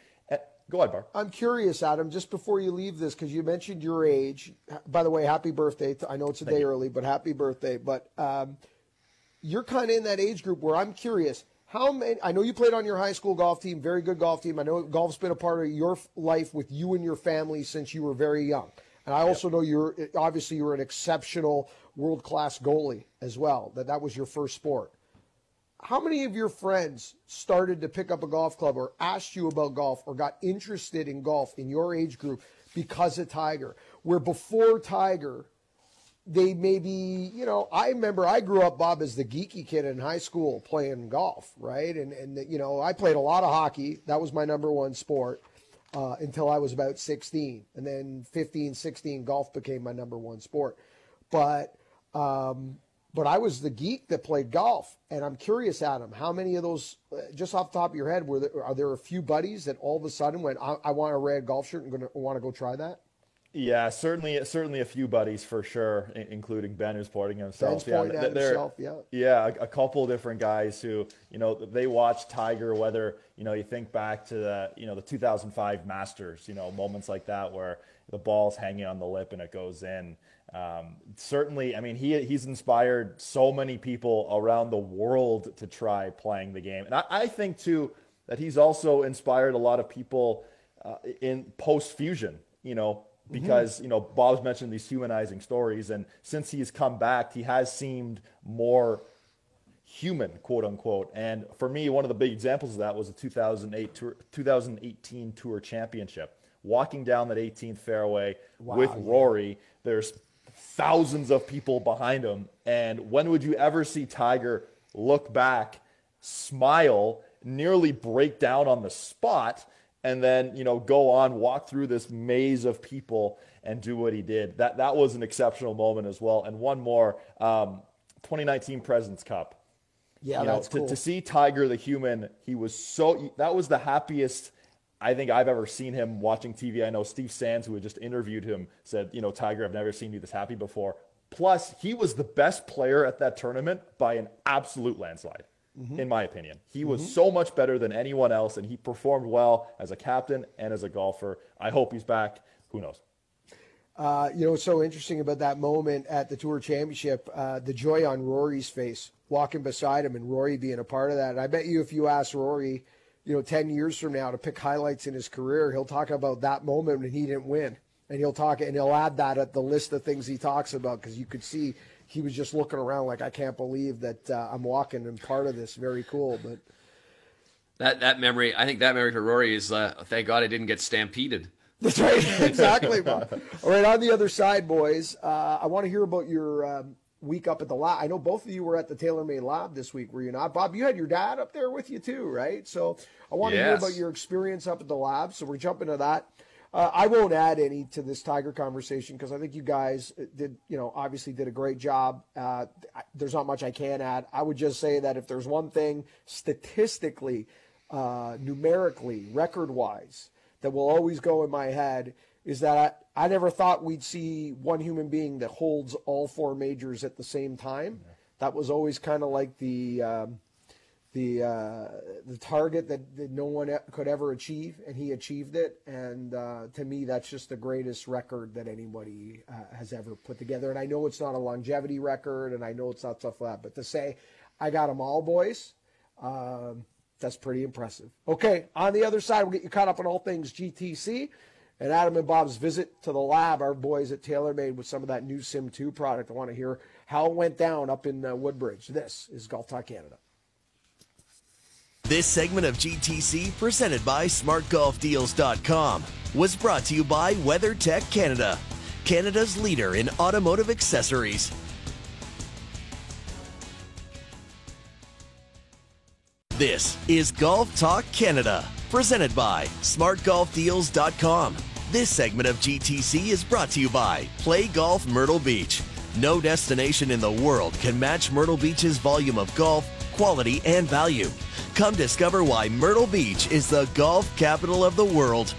Go ahead, Bar. I'm curious, Adam, just before you leave this, because you mentioned your age. By the way, happy birthday. I know it's a Thank day you. early, but happy birthday. But um, you're kind of in that age group where I'm curious How many? I know you played on your high school golf team, very good golf team. I know golf's been a part of your life with you and your family since you were very young. And I also yep. know you're obviously you're an exceptional world class goalie as well. That that was your first sport. How many of your friends started to pick up a golf club or asked you about golf or got interested in golf in your age group because of Tiger? Where before Tiger, they maybe, you know, I remember I grew up, Bob, as the geeky kid in high school playing golf, right? And, and you know, I played a lot of hockey. That was my number one sport uh, until I was about 16. And then 15, 16, golf became my number one sport. But, um, but I was the geek that played golf. And I'm curious, Adam, how many of those, uh, just off the top of your head, were there, are there a few buddies that all of a sudden went, I, I want a red golf shirt and going to want to go try that? Yeah, certainly, certainly a few buddies for sure, including Ben who's porting himself. Ben's yeah, himself, yeah. Yeah, a, a, couple different guys who, you know, they watch Tiger. Whether you know, you think back to the, you know, the 2005 Masters, you know, moments like that where the ball's hanging on the lip and it goes in. Um, certainly, I mean, he he's inspired so many people around the world to try playing the game, and I, I think too that he's also inspired a lot of people uh, in post fusion. You know, Mm-hmm. because mm-hmm. you know Bob's mentioned these humanizing stories, and since he's come back, he has seemed more human, quote unquote. And for me, one of the big examples of that was the 2008 tour, 2018 Tour Championship. Walking down that 18th fairway wow, with Rory, there's thousands of people behind him, and when would you ever see Tiger look back, smile, nearly break down on the spot? and then you know go on walk through this maze of people and do what he did that that was an exceptional moment as well and one more um, 2019 presidents cup yeah you that's know, cool. to, to see tiger the human he was so that was the happiest I think I've ever seen him watching TV. I know Steve Sands, who had just interviewed him, said, you know, Tiger, I've never seen you this happy before. Plus, he was the best player at that tournament by an absolute landslide mm-hmm. in my opinion. He was mm-hmm. so much better than anyone else, and he performed well as a captain and as a golfer. I hope he's back. Who knows? Uh, you know what's so interesting about that moment at the Tour Championship? Uh, the joy on Rory's face, walking beside him, and Rory being a part of that. And I bet you, if you ask Rory, you know, ten years from now to pick highlights in his career, he'll talk about that moment when he didn't win, and he'll talk and he'll add that at the list of things he talks about because you could see he was just looking around like I can't believe that uh, I'm walking and part of this. Very cool, but that that memory, I think that memory for Rory is uh, thank God I didn't get stampeded. That's right, *laughs* exactly. All right, on the other side, boys, uh, I want to hear about your um, week up at the lab. I know both of you were at the TaylorMade Lab this week, were you not? Bob, you had your dad up there with you too, right? So I want yes. to hear about your experience up at the lab. So we're jumping to that. Uh, I won't add any to this Tiger conversation because I think you guys did, you know, obviously did a great job. Uh, there's not much I can add. I would just say that if there's one thing statistically, uh, numerically, record wise, that will always go in my head is that I, I never thought we'd see one human being that holds all four majors at the same time. That was always kind of like the. Um, the uh, the target that, that, no one could ever achieve, and he achieved it. And uh, to me, that's just the greatest record that anybody uh, has ever put together. And I know it's not a longevity record, and I know it's not stuff like that. But to say, I got them all, boys, um, that's pretty impressive. Okay, on the other side, we'll get you caught up on all things GTC. And Adam and Bob's visit to the lab, our boys at TaylorMade with some of that new Sim 2 product. I want to hear how it went down up in uh, Woodbridge. This is Golf Talk Canada. This segment of GTC, presented by SmartGolfDeals.com, was brought to you by WeatherTech Canada, Canada's leader in automotive accessories. This is Golf Talk Canada, presented by SmartGolfDeals.com. This segment of GTC is brought to you by Play Golf Myrtle Beach. No destination in the world can match Myrtle Beach's volume of golf, quality, and value. Come discover why Myrtle Beach is the golf capital of the world.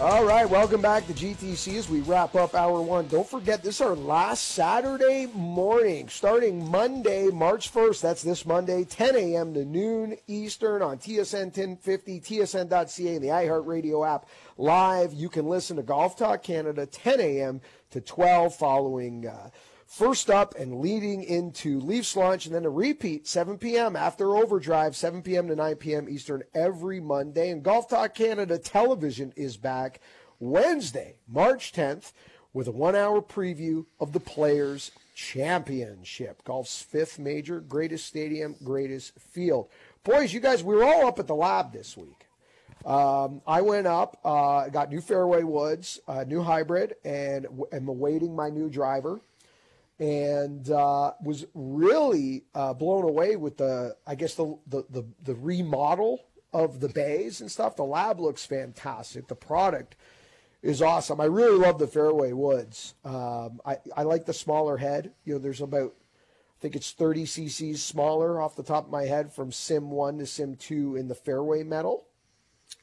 All right, welcome back to GTC as we wrap up hour one. Don't forget, this is our last Saturday morning, starting Monday, March 1st. That's this Monday, 10 a.m. to noon Eastern on TSN 1050, TSN.ca, and the iHeartRadio app. Live, you can listen to Golf Talk Canada, 10 a.m. to 12 following. Uh, First up and leading into Leafs Lunch, and then a repeat 7 p.m. after overdrive, 7 p.m. to 9 p.m. Eastern every Monday. And Golf Talk Canada television is back Wednesday, March 10th, with a one hour preview of the Players' Championship, golf's fifth major, greatest stadium, greatest field. Boys, you guys, we were all up at the lab this week. Um, I went up, uh, got new fairway woods, uh, new hybrid, and am awaiting my new driver and uh, was really uh, blown away with the, I guess the, the the the remodel of the bays and stuff. The lab looks fantastic. The product is awesome. I really love the fairway woods. Um, I I like the smaller head. You know, there's about I think it's 30 cc's smaller off the top of my head from Sim One to Sim Two in the fairway metal,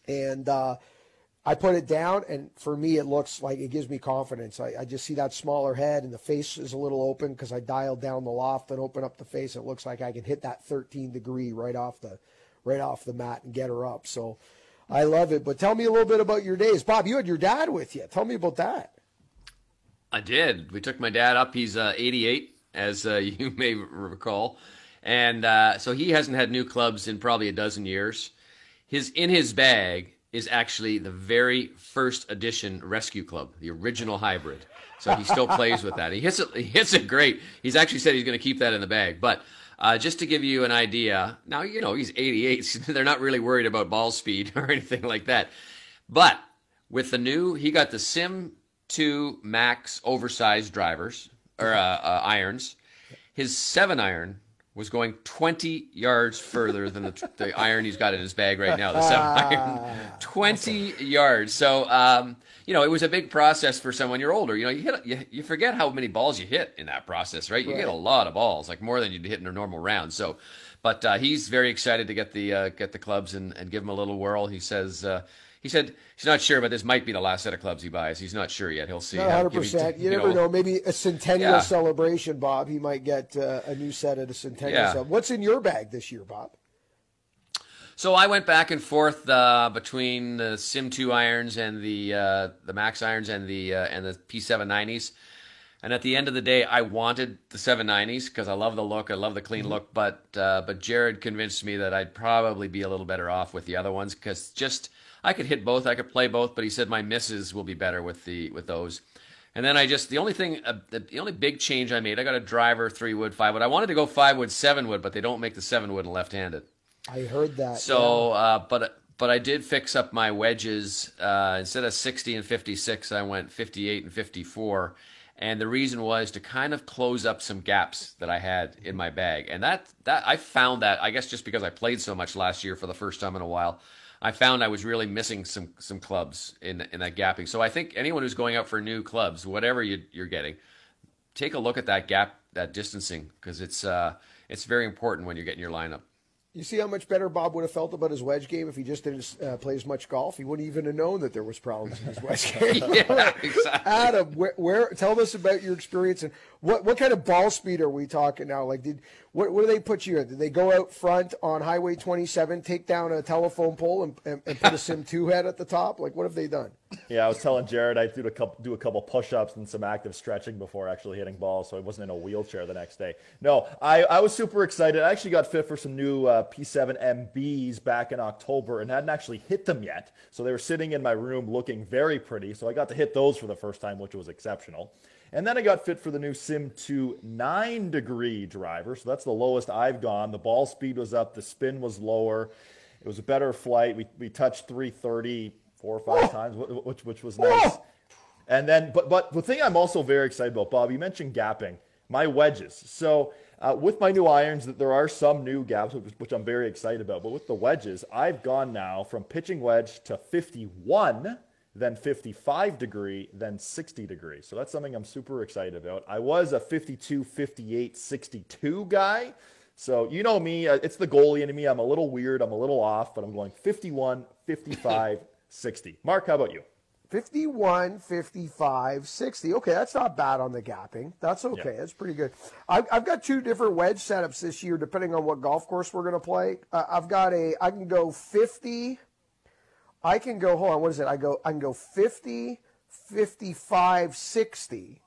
and uh, I put it down, and for me, it looks like it gives me confidence. I, I just see that smaller head, and the face is a little open because I dialed down the loft and open up the face. It looks like I can hit that 13 degree right off the right off the mat and get her up. So I love it. But tell me a little bit about your days, Bob. You had your dad with you. Tell me about that. I did. We took my dad up. He's uh, 88, as uh, *laughs* you may recall, and uh, so he hasn't had new clubs in probably a dozen years. His in his bag is actually the very first edition Rescue Club, the original hybrid. So he still plays with that. He hits it. He hits it great. He's actually said he's going to keep that in the bag. But uh, just to give you an idea, now you know he's 88. *laughs* So they're not really worried about ball speed *laughs* or anything like that. But with the new, he got the Sim 2 Max oversized drivers or uh, uh, irons. His seven iron was going 20 yards further than the, the iron he's got in his bag right now, the seven iron. 20 yards. So, um, you know, it was a big process for someone you're older. You know, you hit, you, you forget how many balls you hit in that process, right? You right. get a lot of balls, like more than you'd hit in a normal round. So, but uh, he's very excited to get the uh, get the clubs and, and give them a little whirl. He says uh, he said he's not sure, but this might be the last set of clubs he buys. He's not sure yet. He'll see. One hundred percent. You, never know, know, Maybe a centennial yeah. celebration, Bob. He might get uh, a new set at a centennial. Yeah. What's in your bag this year, Bob? So I went back and forth uh, between the Sim Two irons and the uh, the Max irons and the uh, and the P seven nineties. And at the end of the day, I wanted the 790s because I love the look, I love the clean mm-hmm. look. But uh, but Jared convinced me that I'd probably be a little better off with the other ones because just I could hit both, I could play both, but he said my misses will be better with the with those. And then I just the only thing, uh, the, the, only big change I made, I got a driver three wood, five wood. I wanted to go five wood, seven wood, but they don't make the seven wood and left handed. I heard that. So, yeah. uh, but but I did fix up my wedges. Uh, instead of sixty and fifty six, I went fifty eight and fifty four. And the reason was to kind of close up some gaps that I had in my bag. And that that I found that I guess just because I played so much last year for the first time in a while. I found I was really missing some some clubs in in that gapping. So I think anyone who's going out for new clubs, whatever you, you're getting, take a look at that gap, that distancing, because it's uh, it's very important when you're getting your lineup. You see how much better Bob would have felt about his wedge game if he just didn't uh, play as much golf. He wouldn't even have known that there was problems in his wedge *laughs* game. yeah, exactly. Adam, where, where, tell us about your experience and what what kind of ball speed are we talking now? Like, did what, what do they put you in? Did they go out front on Highway 27, take down a telephone pole, and, and, and put a Sim 2 head at the top? Like, what have they done? Yeah, I was telling Jared I do a couple do a couple push ups and some active stretching before actually hitting balls, so I wasn't in a wheelchair the next day. No, I, I was super excited. I actually got fit for some new uh, P7 MBs back in October and hadn't actually hit them yet, so they were sitting in my room looking very pretty. So I got to hit those for the first time, which was exceptional. And then I got fit for the new Sim 2 9 degree driver. So that's the lowest I've gone. The ball speed was up, the spin was lower. It was a better flight. We, we touched 330 four or five times, which, which was nice. And then, but, but the thing I'm also very excited about, Bob, you mentioned gapping, my wedges. So uh, with my new irons, that there are some new gaps, which, which I'm very excited about. But with the wedges, I've gone now from pitching wedge to 51 then 55 degree, then 60 degree. So that's something I'm super excited about. I was a 52, 58, 62 guy. So you know me, uh, it's the goalie in me. I'm a little weird, I'm a little off, but I'm going 51, 55, *laughs* 60. Mark, how about you? 51, 55, 60. Okay, that's not bad on the gapping. That's okay. Yeah. That's pretty good. I've, I've, got two different wedge setups this year, depending on what golf course we're going to play. Uh, I've got a, I can go 50, I can go, hold on, what is it? I go, I can go 50, 55, 60,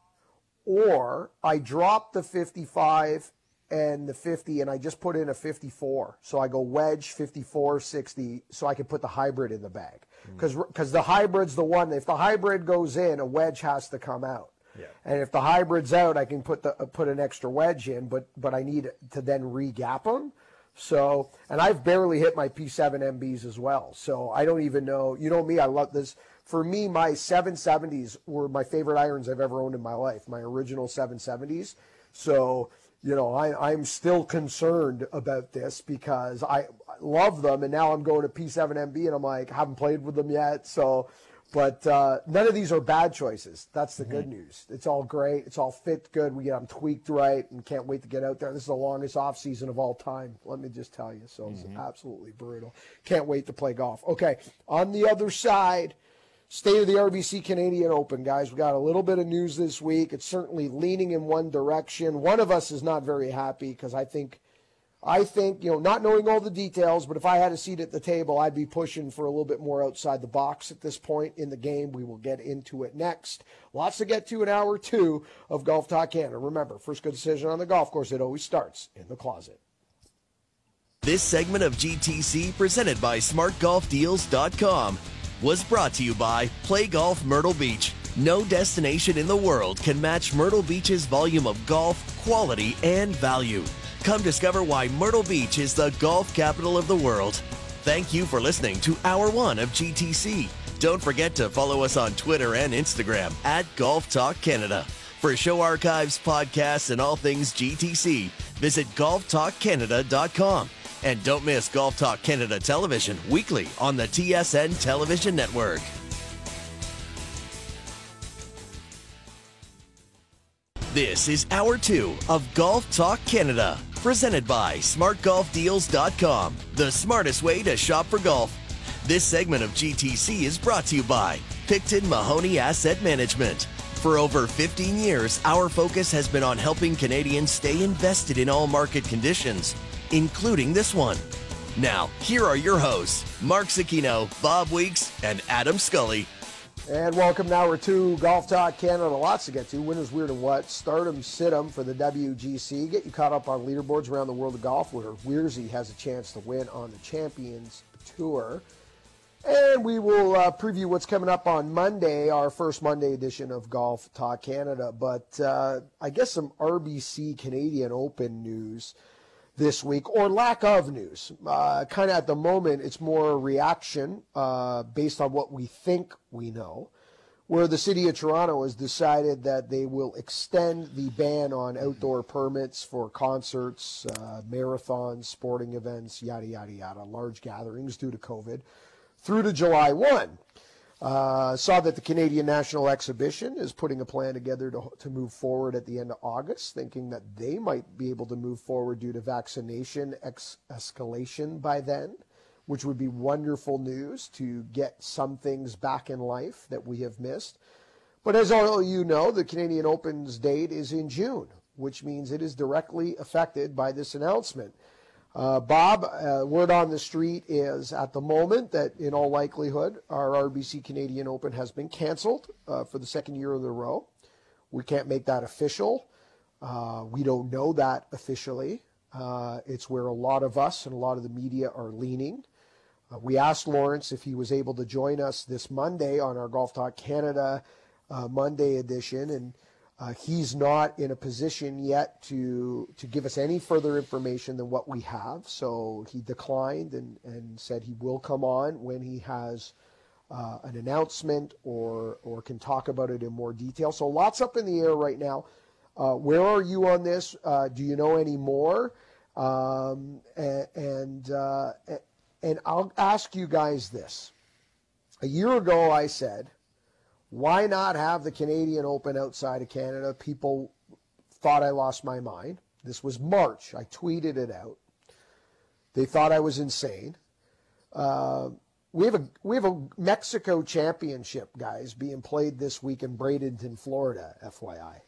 or I drop the 55 and the 50 and I just put in a 54. So I go wedge 54 60 so I can put the hybrid in the bag. Cuz cuz the hybrid's the one if the hybrid goes in, a wedge has to come out. Yeah. And if the hybrid's out, I can put the uh, put an extra wedge in, but but I need to then re-gap them. So, and I've barely hit my P7 MBs as well. So I don't even know. You know me, I love this. For me, my 770s were my favorite irons I've ever owned in my life. My original 770s. So you know, I, I'm still concerned about this because I love them, and now I'm going to P7MB, and I'm like, I haven't played with them yet. So, but uh, none of these are bad choices. That's the good news. It's all great. It's all fit good. We get them tweaked right, and can't wait to get out there. This is the longest off season of all time. Let me just tell you. So it's absolutely brutal. Can't wait to play golf. Okay, on the other side. State of the RBC Canadian Open, guys. We got a little bit of news this week. It's certainly leaning in one direction. One of us is not very happy because I think, I think you know, not knowing all the details, but if I had a seat at the table, I'd be pushing for a little bit more outside the box at this point in the game. We will get into it next. Lots to get to in hour two of Golf Talk Canada. Remember, first good decision on the golf course. It always starts in the closet. This segment of GTC, presented by SmartGolfDeals.com, was brought to you by Play Golf Myrtle Beach. No destination in the world can match Myrtle Beach's volume of golf, quality, and value. Come discover why Myrtle Beach is the golf capital of the world. Thank you for listening to Hour 1 of GTC. Don't forget to follow us on Twitter and Instagram at Golf Talk Canada. For show archives, podcasts, and all things GTC, visit golftalkcanada.com. And don't miss Golf Talk Canada television weekly on the TSN television network. This is Hour 2 of Golf Talk Canada, presented by SmartGolfDeals.com, the smartest way to shop for golf. This segment of GTC is brought to you by Picton Mahoney Asset Management. For over 15 years, our focus has been on helping Canadians stay invested in all market conditions, including this one. Now, here are your hosts, Mark Zecchino, Bob Weeks, and Adam Scully. And welcome now we're to Golf Talk Canada. Lots to get to. Winners, weird, and what? Stardom, Situm for the WGC. Get you caught up on leaderboards around the world of golf where Weirzy has a chance to win on the Champions Tour. And we will uh, preview what's coming up on Monday, our first Monday edition of Golf Talk Canada. But uh, I guess some RBC Canadian Open news this week, or lack of news. Uh, kind of at the moment, it's more a reaction uh, based on what we think we know. Where the city of Toronto has decided that they will extend the ban on outdoor permits for concerts, uh, marathons, sporting events, yada, yada, yada, large gatherings due to COVID, through to July 1. Uh, saw that the Canadian National Exhibition is putting a plan together to, to move forward at the end of August, thinking that they might be able to move forward due to vaccination ex- escalation by then, which would be wonderful news to get some things back in life that we have missed. But as all of you know, the Canadian Open's date is in June, which means it is directly affected by this announcement. Uh, Bob, uh, word on the street is at the moment that in all likelihood our RBC Canadian Open has been canceled uh, for the second year in a row. We can't make that official. Uh, we don't know that officially. Uh, it's where a lot of us and a lot of the media are leaning. Uh, we asked Lawrence if he was able to join us this Monday on our Golf Talk Canada Monday edition, and uh, he's not in a position yet to to give us any further information than what we have. So he declined and, and said he will come on when he has uh, an announcement or or can talk about it in more detail. So lots up in the air right now. Uh, where are you on this? Uh, do you know any more? Um, and uh, and I'll ask you guys this. A year ago, I said why not have the Canadian Open outside of Canada? People thought I lost my mind. This was March. I tweeted it out. They thought I was insane. Uh, we have a we have a Mexico Championship, guys, being played this week in Bradenton, Florida. FYI,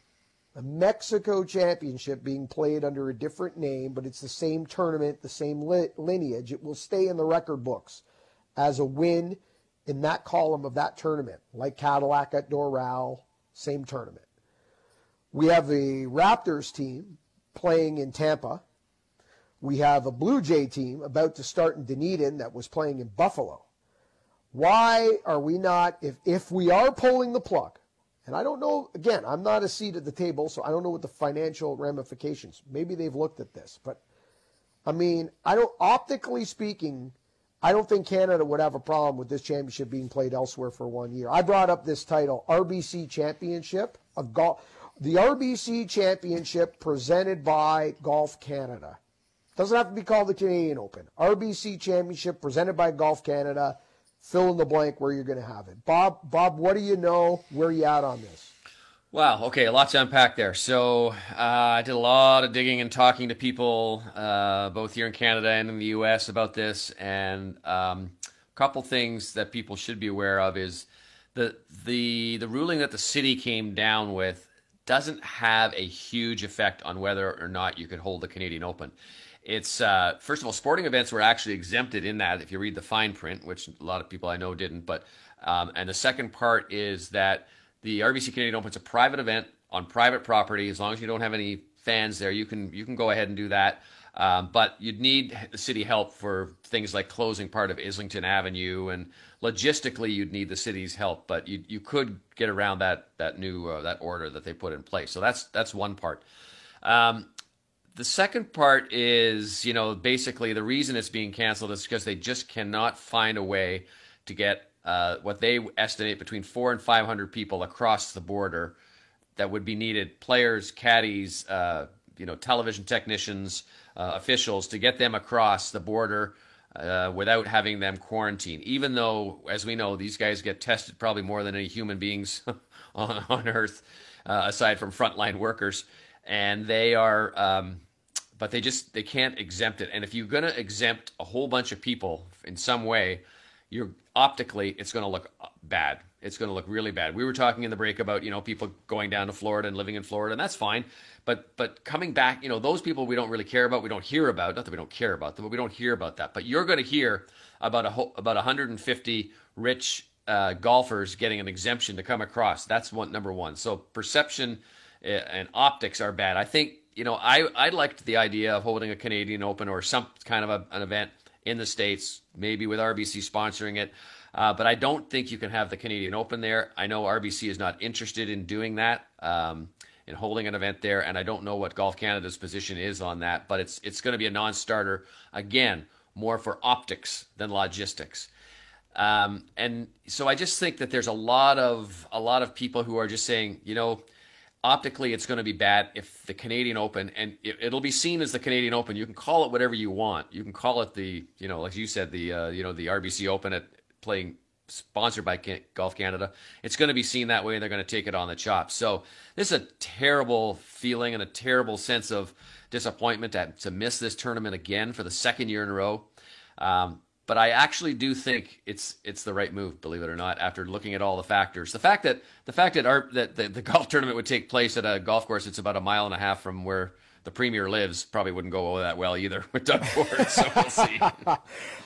a Mexico Championship being played under a different name, but it's the same tournament, the same li- lineage. It will stay in the record books as a win in that column of that tournament, like Cadillac at Doral, same tournament. We have the Raptors team playing in Tampa. We have a Blue Jay team about to start in Dunedin that was playing in Buffalo. Why are we not, if, if we are pulling the plug, and I don't know, again, I'm not a seat at the table, so I don't know what the financial ramifications. Maybe they've looked at this, but I mean, I don't, optically speaking, I don't think Canada would have a problem with this championship being played elsewhere for one year. I brought up this title, RBC Championship, a golf, the RBC Championship presented by Golf Canada. Doesn't have to be called the Canadian Open. RBC Championship presented by Golf Canada fill in the blank where you're going to have it. Bob, Bob, what do you know? Where are you at on this? Wow. Okay, a lot to unpack there. So uh, I did a lot of digging and talking to people, uh, both here in Canada and in the U.S. about this, and um, a couple things that people should be aware of is the the the ruling that the city came down with doesn't have a huge effect on whether or not you could hold the Canadian Open. It's uh, first of all, sporting events were actually exempted in that. If you read the fine print, which a lot of people I know didn't, but um, and the second part is that the RBC Canadian Open is a private event on private property. As long as you don't have any fans there, you can you can go ahead and do that. Um, but you'd need the city help for things like closing part of Islington Avenue, and logistically, you'd need the city's help. But you you could get around that that new uh, that order that they put in place. So that's that's one part. Um, the second part is, you know, basically the reason it's being canceled is because they just cannot find a way to get uh, what they estimate between four and 500 people across the border that would be needed players, caddies, uh, you know, television technicians, uh, officials to get them across the border uh, without having them quarantine. Even though, as we know, these guys get tested probably more than any human beings *laughs* on, on Earth, uh, aside from frontline workers and they are um, but they just they can't exempt it and if you're going to exempt a whole bunch of people in some way you're optically it's going to look bad. It's going to look really bad. We were talking in the break about you know people going down to florida and living in florida and that's fine. But but coming back you know those people we don't really care about we don't hear about not that we don't care about them but we don't hear about that. But you're going to hear about a about 150 rich uh, golfers getting an exemption to come across. That's one number one. So perception Eh, and optics are bad. I think you know I I liked the idea of holding a Canadian Open or some kind of a, an event in the states, maybe with RBC sponsoring it. Uh, but I don't think you can have the Canadian Open there. I know RBC is not interested in doing that, um, in holding an event there, and I don't know what Golf Canada's position is on that. But it's it's going to be a non-starter again, more for optics than logistics. Um, and so I just think that there's a lot of a lot of people who are just saying, you know, optically it's going to be bad if the Canadian Open and it, will be seen as the Canadian Open. You can call it whatever you want. You can call it the you know like you said the uh, you know the RBC Open at playing sponsored by Golf Canada. It's going to be seen that way, and they're going to take it on the chop. So this is a terrible feeling and a terrible sense of disappointment to, to miss this tournament again for the second year in a row. Um, but I actually do think it's it's the right move, believe it or not. After looking at all the factors, the fact that the fact that our that the, the *laughs* golf tournament would take place at a golf course it's about a mile and a half from where the premier lives probably wouldn't go that well either *laughs* with Doug Ford. So we'll *laughs* see.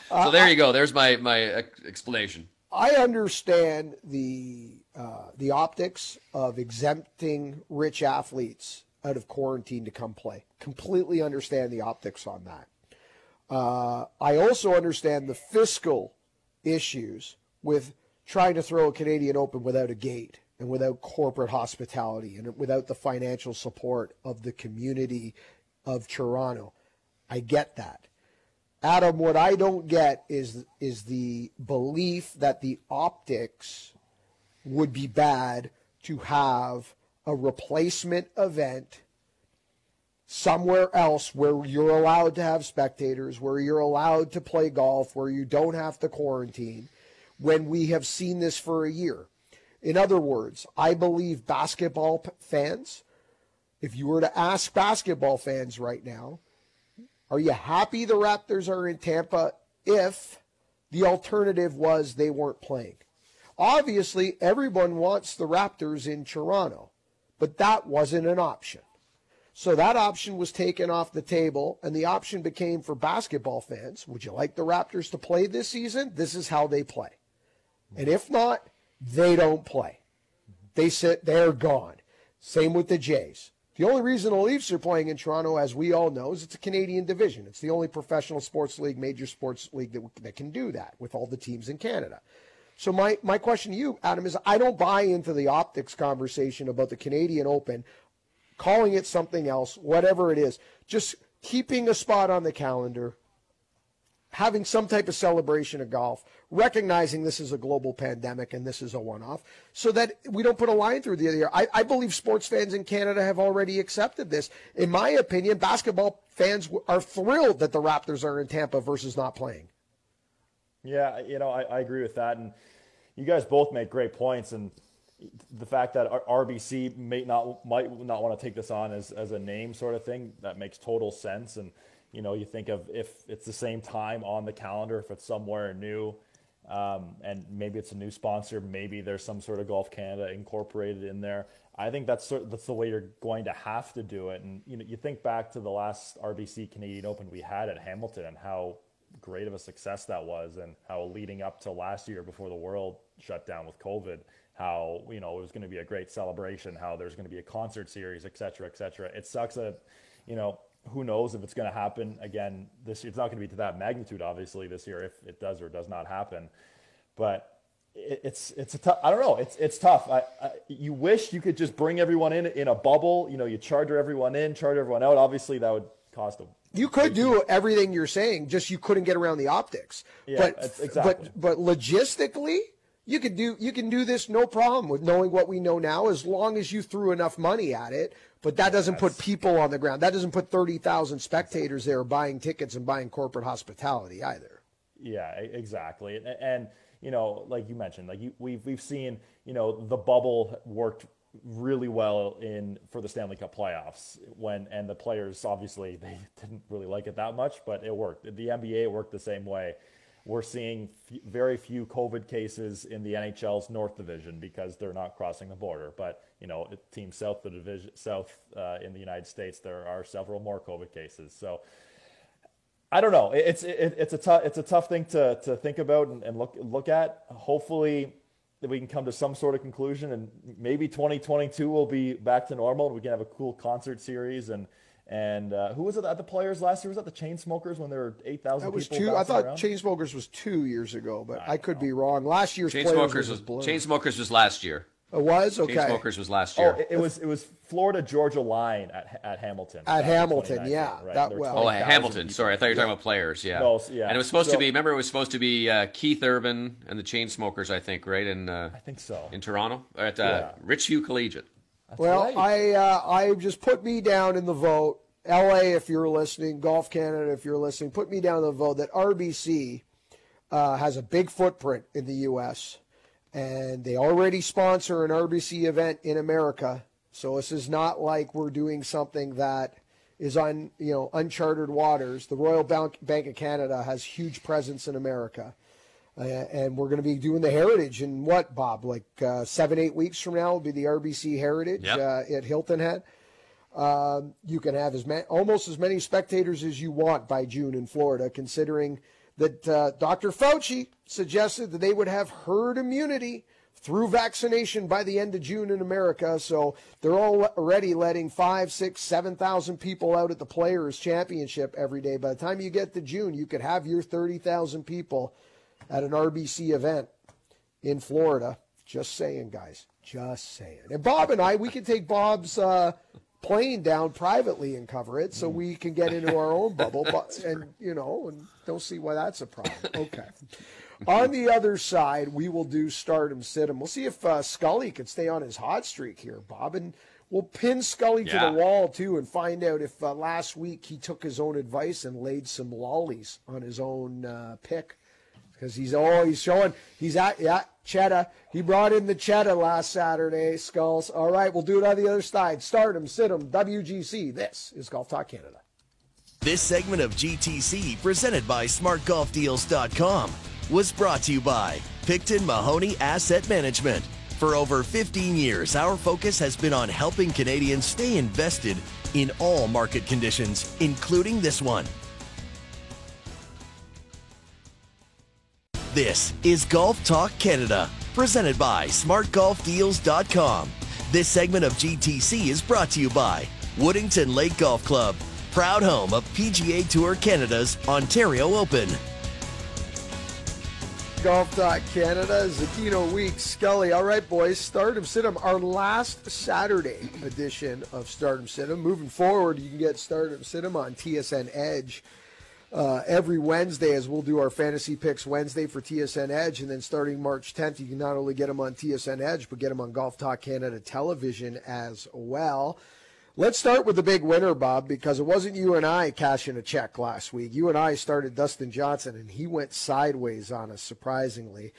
so there you go. There's my my explanation. I understand the uh, the optics of exempting rich athletes out of quarantine to come play. Completely understand the optics on that. Uh, I also understand the fiscal issues with trying to throw a Canadian Open without a gate and without corporate hospitality and without the financial support of the community of Toronto. I get that. Adam, what I don't get is is the belief that the optics would be bad to have a replacement event somewhere else where you're allowed to have spectators, where you're allowed to play golf, where you don't have to quarantine, when we have seen this for a year. In other words, I believe basketball fans, if you were to ask basketball fans right now, are you happy the Raptors are in Tampa if the alternative was they weren't playing? Obviously, everyone wants the Raptors in Toronto, but that wasn't an option. So that option was taken off the table, and the option became for basketball fans would you like the Raptors to play this season? This is how they play. And if not, they don't play. They sit, they're gone. Same with the Jays. The only reason the Leafs are playing in Toronto, as we all know, is it's a Canadian division. It's the only professional sports league, major sports league that, that can do that with all the teams in Canada. So my, my question to you, Adam, is I don't buy into the optics conversation about the Canadian Open, calling it something else, whatever it is. Just keeping a spot on the calendar, having some type of celebration of golf, recognizing this is a global pandemic and this is a one off, so that we don't put a line through the other year. I, I, believe sports fans in Canada have already accepted this. In my opinion, basketball fans are thrilled that the Raptors are in Tampa versus not playing. Yeah, you know, I, I agree with that. And you guys both make great points. And the fact that RBC may not might not want to take this on as, as a name sort of thing that makes total sense. And you know, you think of if it's the same time on the calendar, if it's somewhere new, um, and maybe it's a new sponsor, maybe there's some sort of Golf Canada incorporated in there. I think that's sort that's the way you're going to have to do it. And you know, you think back to the last RBC Canadian Open we had at Hamilton and how great of a success that was, and how leading up to last year before the world shut down with COVID, how you know it was going to be a great celebration, how there's going to be a concert series, et cetera, et cetera. It sucks that you know who knows if it's going to happen again this year. It's not going to be to that magnitude, obviously, this year if it does or does not happen. But it, it's it's a tough. I don't know. It's it's tough. I, I, you wish you could just bring everyone in in a bubble. You know, you charter everyone in, charter everyone out. Obviously, that would cost a. You could do everything you're saying, just you couldn't get around the optics. Yeah, but exactly. but but logistically, you could do you can do this no problem with knowing what we know now, as long as you threw enough money at it but that doesn't put people on the ground. That doesn't put 30,000 spectators there buying tickets and buying corporate hospitality either. Yeah, exactly. And, and you know, like you mentioned, like you, we've we've seen, you know, the bubble worked really well in for the Stanley Cup playoffs when and the players obviously they *laughs* didn't really like it that much, but it worked. The NBA worked the same way. We're seeing f- very few COVID cases in the NHL's North Division because they're not crossing the border. But you know, teams south the division, south uh, in the United States, there are several more COVID cases. So I don't know. It's it, it's a tough it's a tough thing to to think about and, and look look at. Hopefully that we can come to some sort of conclusion and maybe 2022 will be back to normal and we can have a cool concert series and and uh, who was it at the players last year? Was that the Chainsmokers when there were eight thousand? That was two. I thought around? Chainsmokers was two years ago, but I, I could know. be wrong. Last year's Chainsmokers was, was Chainsmokers was last year. It was okay. Chainsmokers was last year. Oh, it, it was it was Florida Georgia line at at Hamilton. At Hamilton, yeah, right? that well. Oh, Hamilton. People. Sorry, I thought you were talking yeah. about players. Yeah. No, yeah. And it was supposed so, to be. Remember, it was supposed to be uh, Keith Urban and the Chainsmokers. I think right And Uh, I think so. In Toronto at uh, yeah. Richview Collegiate. That's well, right. I uh, I just put me down in the vote LA, if you're listening, Golf Canada, if you're listening, put me down in the vote that RBC uh, has a big footprint in the U.S. and they already sponsor an RBC event in America. So this is not like we're doing something that is on you know uncharted waters. The Royal Bank, Bank of Canada has huge presence in America. Uh, and we're going to be doing the Heritage in what, Bob? Like uh, seven, eight weeks from now will be the RBC Heritage yep. Uh, at Hilton Head. Um, you can have as many, almost as many spectators as you want by June in Florida, considering that uh, Dr. Fauci suggested that they would have herd immunity through vaccination by the end of June in America. So they're already letting five, six, seven thousand people out at the Players Championship every day. By the time you get to June, you could have your thirty thousand people at an RBC event in Florida. Just saying, guys. Just saying. And Bob and I, we can take Bob's. Uh, plane down privately and cover it so we can get into our own *laughs* bubble but, and you know and don't see why that's a problem *laughs* okay on the other side we will do stardom sit we'll see if uh, scully can stay on his hot streak here bob and we'll pin scully yeah. to the wall too and find out if uh, last week he took his own advice and laid some lollies on his own uh, pick because he's always showing he's at yeah cheddar he brought in the cheddar last saturday skulls. All right we'll do it on the other side. Stardom sit him, wgc this is golf talk canada. This segment of gtc presented by smartgolfdeals.com was brought to you by picton mahoney asset management. For over 15 years our focus has been on helping canadians stay invested in all market conditions including this one This is Golf Talk Canada, presented by SmartGolfDeals.com. This segment of GTC is brought to you by Woodington Lake Golf Club, proud home of PGA Tour Canada's Ontario Open. Golf Talk Canada, Zecchino Week, Scully. All right, boys, Stardom Situm, our last Saturday edition of Stardom Situm. Moving forward, you can get Stardom Situm on TSN Edge uh, every Wednesday as we'll do our fantasy picks Wednesday for TSN Edge. And then starting March 10th, you can not only get them on TSN Edge, but get them on Golf Talk Canada television as well. Let's start with the big winner, Bob, because it wasn't you and I cashing a check last week. You and I started Dustin Johnson, and he went sideways on us, surprisingly.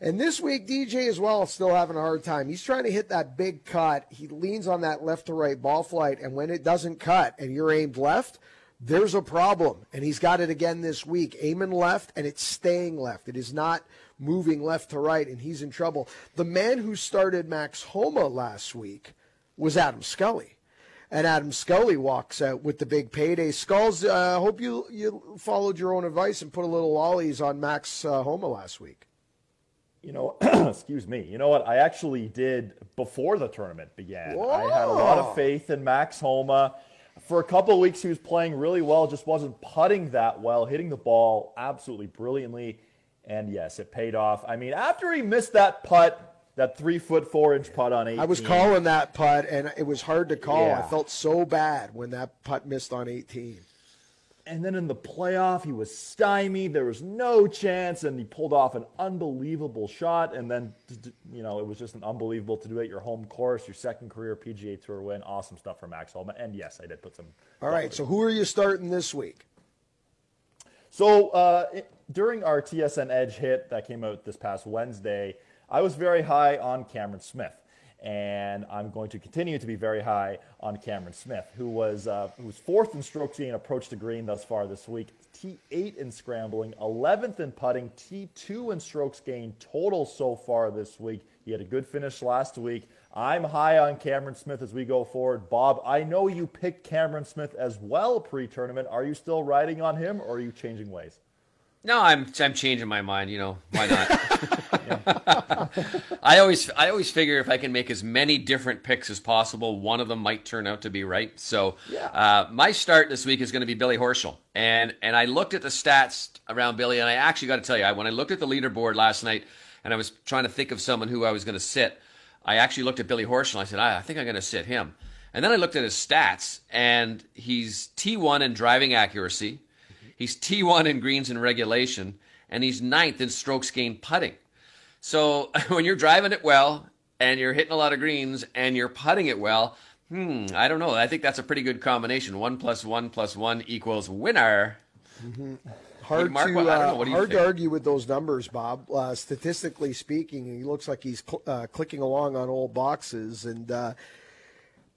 And this week, DJ as well, still having a hard time. He's trying to hit that big cut. He leans on that left to right ball flight, and when it doesn't cut and you're aimed left, there's a problem. And he's got it again this week. Aiming left, and it's staying left. It is not moving left to right, and he's in trouble. The man who started Max Homa last week was Adam Scully and Adam Scully walks out with the big payday. Skulls, I uh, hope you you followed your own advice and put a little lollies on Max uh, Homa last week. You know, *clears throat* excuse me. You know what? I actually did before the tournament began. Whoa. I had a lot of faith in Max Homa. For a couple of weeks, he was playing really well, just wasn't putting that well, hitting the ball absolutely brilliantly. And yes, it paid off. I mean, after he missed that putt that three foot four inch putt on 18. I was calling that putt, and it was hard to call. Yeah. I felt so bad when that putt missed on 18. And then in the playoff, he was stymied. There was no chance, and he pulled off an unbelievable shot. And then, you know, it was just an unbelievable to do it your home course, your second career PGA Tour win. Awesome stuff for Max Homa. And yes, I did put some. All right. So who are you starting this week? So uh, during our TSN Edge hit that came out this past Wednesday, I was very high on Cameron Smith, and I'm going to continue to be very high on Cameron Smith, who was uh, who was fourth in strokes gained approach to green thus far this week, T8 in scrambling, 11th in putting, T2 in strokes gained total so far this week. He had a good finish last week. I'm high on Cameron Smith as we go forward. Bob, I know you picked Cameron Smith as well pre tournament. Are you still riding on him or are you changing ways? No, I'm I'm changing my mind. You know why not? *laughs* I always I always figure if I can make as many different picks as possible, one of them might turn out to be right. So yeah. uh, my start this week is going to be Billy Horschel, and and I looked at the stats around Billy, and I actually got to tell you, I, when I looked at the leaderboard last night, and I was trying to think of someone who I was going to sit, I actually looked at Billy Horschel. And I said, I, I think I'm going to sit him, and then I looked at his stats, and he's T1 in driving accuracy. He's T1 in greens and regulation, and he's ninth in strokes gained putting. So *laughs* when you're driving it well and you're hitting a lot of greens and you're putting it well, hmm, I don't know. I think that's a pretty good combination. One plus one plus one equals winner. Mm-hmm. Hard Mark, to uh, hard to argue with those numbers, Bob. Uh, statistically speaking, he looks like he's cl- uh, clicking along on old boxes, and uh,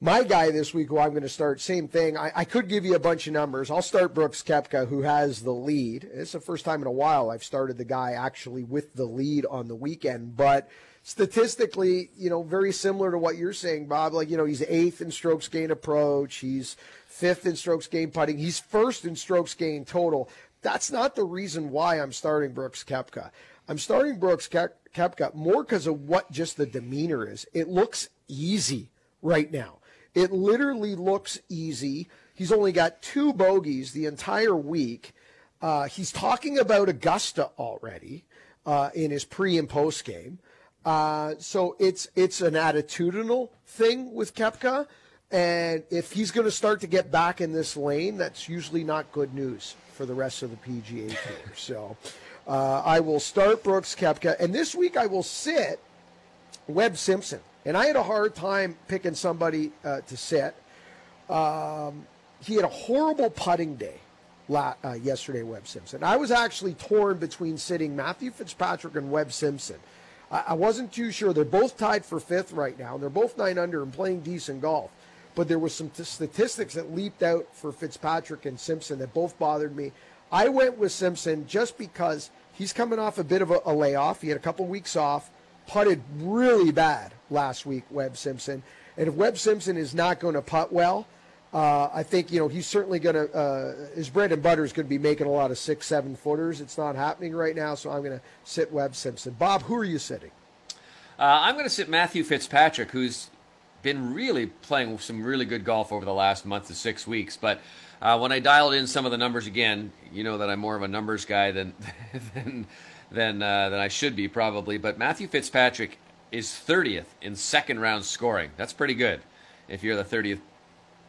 my guy this week, who I'm going to start, same thing. I, I, could give you a bunch of numbers. I'll start Brooks Koepka, who has the lead. It's the first time in a while I've started the guy actually with the lead on the weekend. But statistically, you know, very similar to what you're saying, Bob. Like, you know, he's eighth in strokes gain approach. He's fifth in strokes gain putting. He's first in strokes gain total. That's not the reason why I'm starting Brooks Koepka. I'm starting Brooks Koepka more because of what just the demeanor is. It looks easy right now. It literally looks easy. He's only got two bogeys the entire week. Uh, he's talking about Augusta already uh, in his pre and post game. Uh, so it's it's an attitudinal thing with Koepka, and if he's going to start to get back in this lane, that's usually not good news for the rest of the PGA Tour. *laughs* So uh, I will start Brooks Koepka, and this week I will sit Webb Simpson. And I had a hard time picking somebody uh, to sit. Um, he had a horrible putting day uh, yesterday, Webb Simpson. I was actually torn between sitting Matthew Fitzpatrick and Webb Simpson. I-, I wasn't too sure. They're both tied for fifth right now, and they're both nine under and playing decent golf. But there were some t- statistics that leaped out for Fitzpatrick and Simpson that both bothered me. I went with Simpson just because he's coming off a bit of a, a layoff. He had a couple weeks off putted really bad last week, Webb Simpson. And if Webb Simpson is not going to putt well, uh, I think you know he's certainly going to. Uh, his bread and butter is going to be making a lot of six, seven footers. It's not happening right now, so I'm going to sit Webb Simpson. Bob, who are you sitting? Uh, I'm going to sit Matthew Fitzpatrick, who's been really playing some really good golf over the last month to six weeks. But uh, when I dialed in some of the numbers again, you know that I'm more of a numbers guy than *laughs* than than uh, than I should be probably. But Matthew Fitzpatrick is 30th in second round scoring. That's pretty good if you're the 30th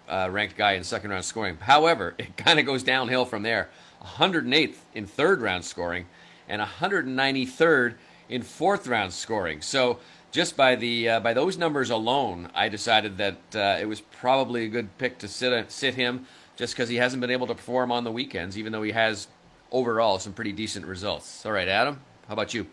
uh, ranked guy in second round scoring. However, *laughs* it kind of goes downhill from there. 108th in third round scoring and 193rd in fourth round scoring. So just by the uh, by those numbers alone, I decided that uh, it was probably a good pick to sit sit him, just because he hasn't been able to perform on the weekends, even though he has overall some pretty decent results. All right, Adam, how about you?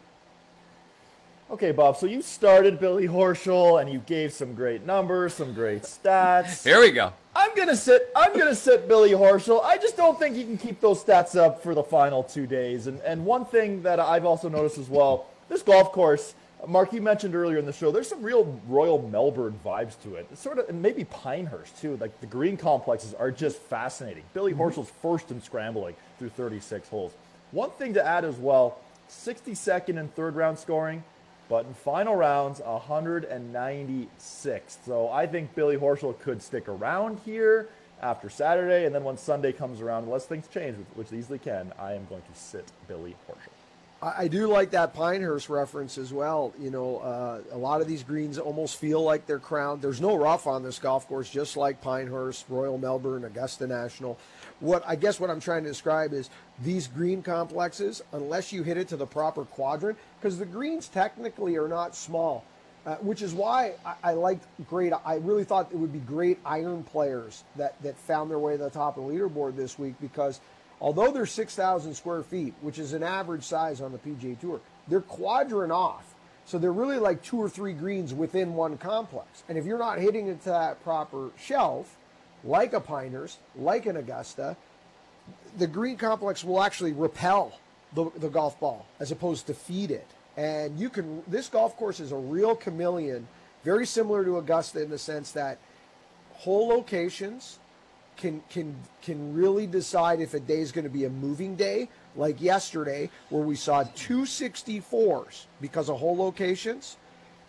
Okay, Bob. So you started Billy Horschel, and you gave some great numbers, some great stats. Here we go. I'm gonna sit. I'm gonna sit Billy Horschel. I just don't think he can keep those stats up for the final two days. And and one thing that I've also noticed as well, this golf course, Mark, you mentioned earlier in the show, there's some real Royal Melbourne vibes to it. It's sort of, and maybe Pinehurst too. Like the green complexes are just fascinating. Billy mm-hmm. Horschel's first in scrambling through 36 holes. One thing to add as well: 62nd and third round scoring. But in final rounds, 196. So I think Billy Horschel could stick around here after Saturday, and then when Sunday comes around, unless things change, which easily can, I am going to sit Billy Horschel. I do like that Pinehurst reference as well. You know, uh, a lot of these greens almost feel like they're crowned. There's no rough on this golf course, just like Pinehurst, Royal Melbourne, Augusta National. What I guess what I'm trying to describe is these green complexes, unless you hit it to the proper quadrant, because the greens technically are not small, uh, which is why I, I liked great. I really thought it would be great iron players that that found their way to the top of the leaderboard this week because although they're 6,000 square feet, which is an average size on the PGA Tour, they're quadrant off. So they're really like two or three greens within one complex. And if you're not hitting it to that proper shelf, like a Pinehurst, like an Augusta, the green complex will actually repel the, the golf ball as opposed to feed it. And you can, this golf course is a real chameleon, very similar to Augusta in the sense that hole locations can can can really decide if a day is going to be a moving day, like yesterday, where we saw two 64s because of hole locations,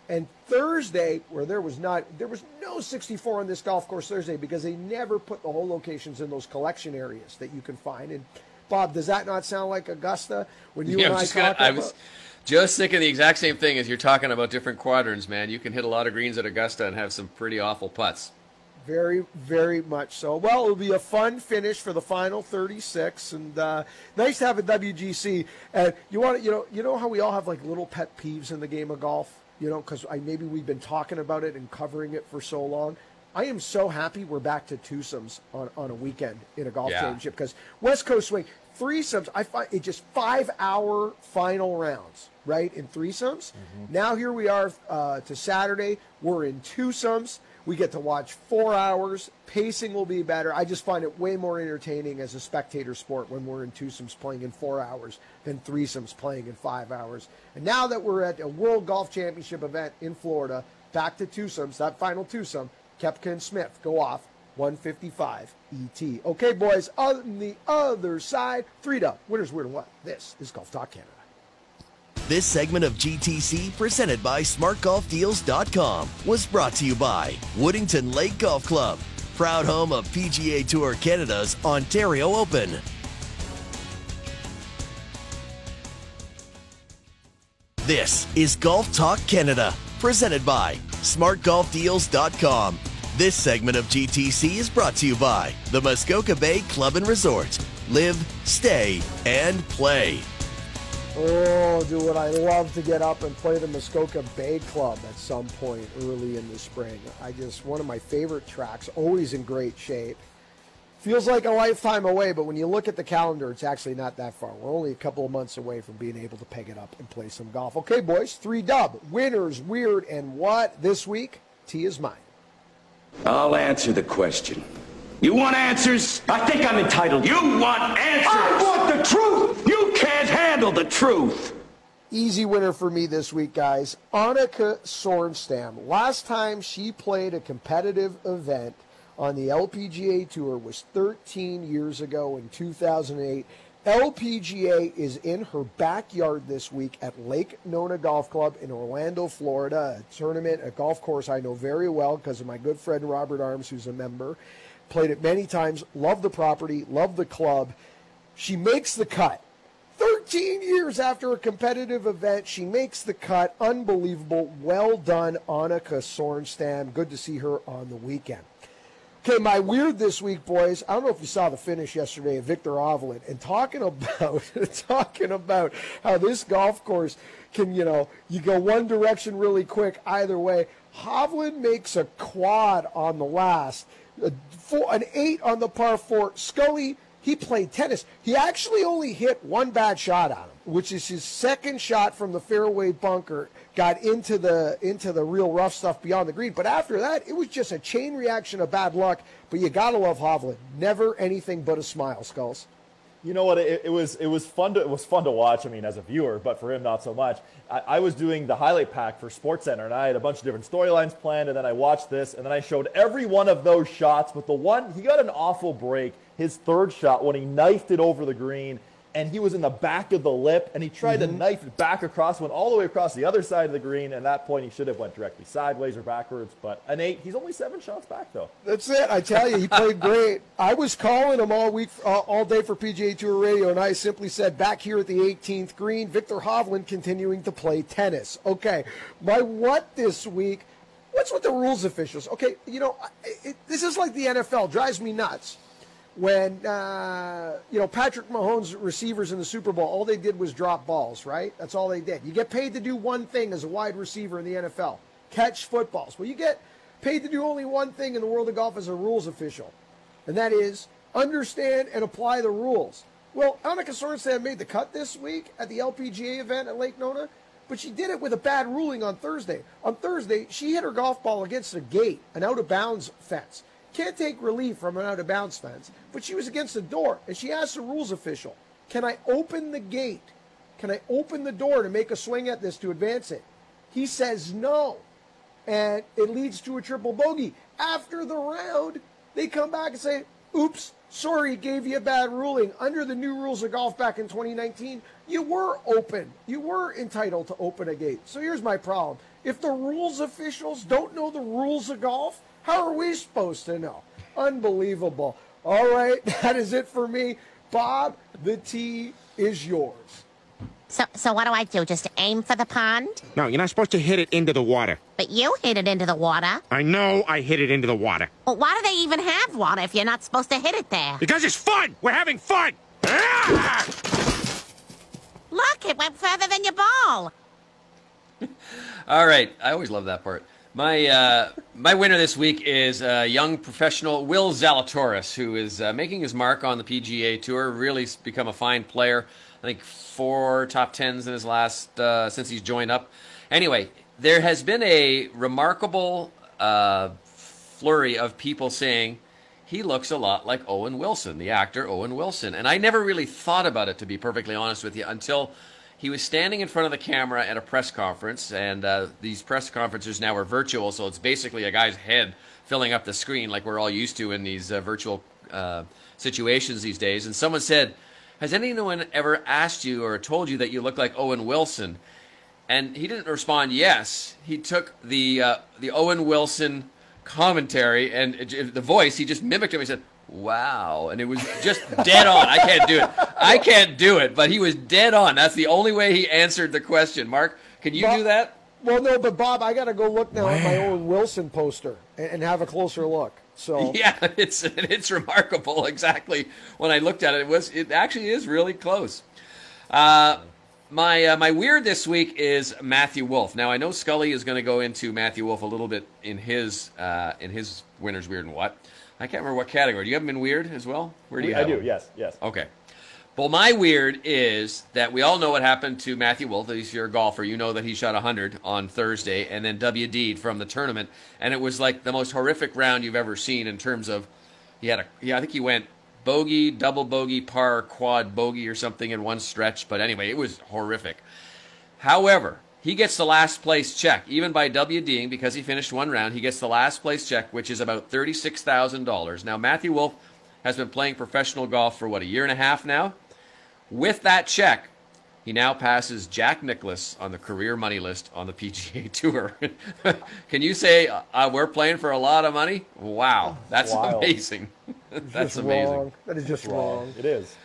and Thursday, where there was not there was no 64 on this golf course Thursday because they never put the hole locations in those collection areas that you can find. And Bob, does that not sound like Augusta when you yeah, and I talk about? I was just thinking the exact same thing as you're talking about different quadrants, man. You can hit a lot of greens at Augusta and have some pretty awful putts. Very, very much so. Well, it'll be a fun finish for the final 36, and uh, nice to have a WGC. And you want to, you know, you know how we all have like little pet peeves in the game of golf, you know, because I maybe we've been talking about it and covering it for so long. I am so happy we're back to twosomes on, on a weekend in a golf yeah. championship because West Coast swing threesomes. I find it just five hour final rounds, right? In threesomes. Mm-hmm. Now here we are uh, to Saturday. We're in twosomes. We get to watch four hours. Pacing will be better. I just find it way more entertaining as a spectator sport when we're in twosomes playing in four hours than threesomes playing in five hours. And now that we're at a World Golf Championship event in Florida, back to twosomes, that final twosome, Koepka and Smith go off 155 ET. Okay, boys, on the other side, three to winners, weird what? This is Golf Talk Canada. This segment of GTC, presented by SmartGolfDeals.com, was brought to you by Woodington Lake Golf Club, proud home of PGA Tour Canada's Ontario Open. This is Golf Talk Canada, presented by SmartGolfDeals.com. This segment of GTC is brought to you by the Muskoka Bay Club and Resort. Live, stay, and play. Oh, dude, would I love to get up and play the Muskoka Bay Club at some point early in the spring. I just, one of my favorite tracks, always in great shape. Feels like a lifetime away, but when you look at the calendar, it's actually not that far. We're only a couple of months away from being able to peg it up and play some golf. Okay, boys, three dub. Winners, weird, and what this week? T is mine. I'll answer the question. You want answers? I think I'm entitled. You want answers? I want the truth! Can't handle the truth! Easy winner for me this week, guys. Annika Sorenstam. Last time she played a competitive event on the LPGA Tour was 13 years ago in 2008. LPGA is in her backyard this week at Lake Nona Golf Club in Orlando, Florida. A tournament, a golf course I know very well because of my good friend Robert Arms, who's a member. Played it many times. Love the property. Love the club. She makes the cut. 13 years after a competitive event, she makes the cut. Unbelievable. Well done, Annika Sorenstam. Good to see her on the weekend. Okay, my weird this week, boys. I don't know if you saw the finish yesterday of Viktor Hovland and talking *laughs* about talking about how this golf course can, you know, you go one direction really quick either way. Hovland makes a quad on the last, a four, an eight on the par four. Scully, he played tennis. He actually only hit one bad shot on him, which is his second shot from the fairway bunker got into the into the real rough stuff beyond the green. But after that, it was just a chain reaction of bad luck. But you gotta love Hovland. Never anything but a smile, Skulls. You know what? It, it, was it was fun to it was fun to watch. I mean, as a viewer, but for him, not so much. I, I was doing the highlight pack for SportsCenter, and I had a bunch of different storylines planned. And then I watched this, and then I showed every one of those shots. But the one he got an awful break, his third shot when he knifed it over the green and he was in the back of the lip, and he tried mm-hmm. to knife it back across, went all the way across the other side of the green. And at that point, he should have went directly sideways or backwards. But an eight, he's only seven shots back though. That's it. I tell you, he played great. I was calling him all week, uh, all day for PGA Tour Radio, and I simply said, back here at the 18th green, Viktor Hovland continuing to play tennis. Okay, my what this week? What's with the rules officials? Okay, you know, it, this is like the NFL. Drives me nuts when uh, you know Patrick Mahomes receivers in the Super Bowl, all they did was drop balls, right? That's all they did. You get paid to do one thing as a wide receiver in the NFL: catch footballs. Well, you get paid to do only one thing in the world of golf as a rules official, and that is understand and apply the rules. Well, Annika Sorenstam made the cut this week at the LPGA event at Lake Nona, but she did it with a bad ruling on Thursday. On Thursday, she hit her golf ball against a gate, an out of bounds fence. Can't take relief from an out of bounds fence, but she was against the door and she asked the rules official, Can I open the gate? Can I open the door to make a swing at this to advance it? He says no. And it leads to a triple bogey. After the round, they come back and say, Oops, sorry, gave you a bad ruling. Under the new rules of golf back in 2019, you were open. You were entitled to open a gate. So here's my problem. If the rules officials don't know the rules of golf, how are we supposed to know? Unbelievable. All right, *laughs* that is it for me. Bob, the tee is yours. So, so what do I do? Just aim for the pond? No, you're not supposed to hit it into the water. But you hit it into the water. I know I hit it into the water. Well, why do they even have water if you're not supposed to hit it there? Because it's fun! We're having fun! Ah! *laughs* Look, it went further than your ball. *laughs* All right, I always love that part. My uh, my winner this week is uh, young professional Will Zalatoris, who is uh, making his mark on the PGA Tour. Really become a fine player. I think four top tens in his last uh, since he's joined up. Anyway, there has been a remarkable uh, flurry of people saying he looks a lot like Owen Wilson, the actor Owen Wilson, and I never really thought about it to be perfectly honest with you until he was standing in front of the camera at a press conference, and uh, these press conferences now are virtual, so it's basically a guy's head filling up the screen like we're all used to in these uh, virtual uh, situations these days. And someone said, Has anyone ever asked you or told you that you look like Owen Wilson? And he didn't respond yes. He took the, uh, the Owen Wilson commentary and the voice, he just mimicked him. He said, Wow. And it was just dead on. I can't do it. I can't do it, but he was dead on. That's the only way he answered the question. Mark, can you Bob, do that? Well, no, but Bob, I got to go look now wow. at my own Wilson poster and, and, have a closer look. So *laughs* Yeah, it's it's remarkable exactly. When I looked at it, it was it actually is really close. Uh, my uh, my weird this week is Matthew Wolff. Now I know Scully is going to go into Matthew Wolff a little bit in his uh, in his winner's weird and what. I can't remember what category. Do you have them in weird as well? Where do you? I do. Them? Yes. Yes. Okay. Well, my weird is that we all know what happened to Matthew Wolff. He's your golfer. You know that he shot 100 on Thursday and then WD'd from the tournament. And it was like the most horrific round you've ever seen in terms of he had a, yeah, I think he went bogey, double bogey, par, quad bogey or something in one stretch. But anyway, it was horrific. However, he gets the last place check, even by WDing, because he finished one round. He gets the last place check, which is about $36,000. Now, Matthew Wolff has been playing professional golf for, what, a year and a half now? With that check, he now passes Jack Nicklaus on the career money list on the PGA *laughs* Tour. *laughs* Can you say uh, we're playing for a lot of money? Wow, that's Wild. amazing. *laughs* that's Just amazing. wrong. That is just wrong. It is.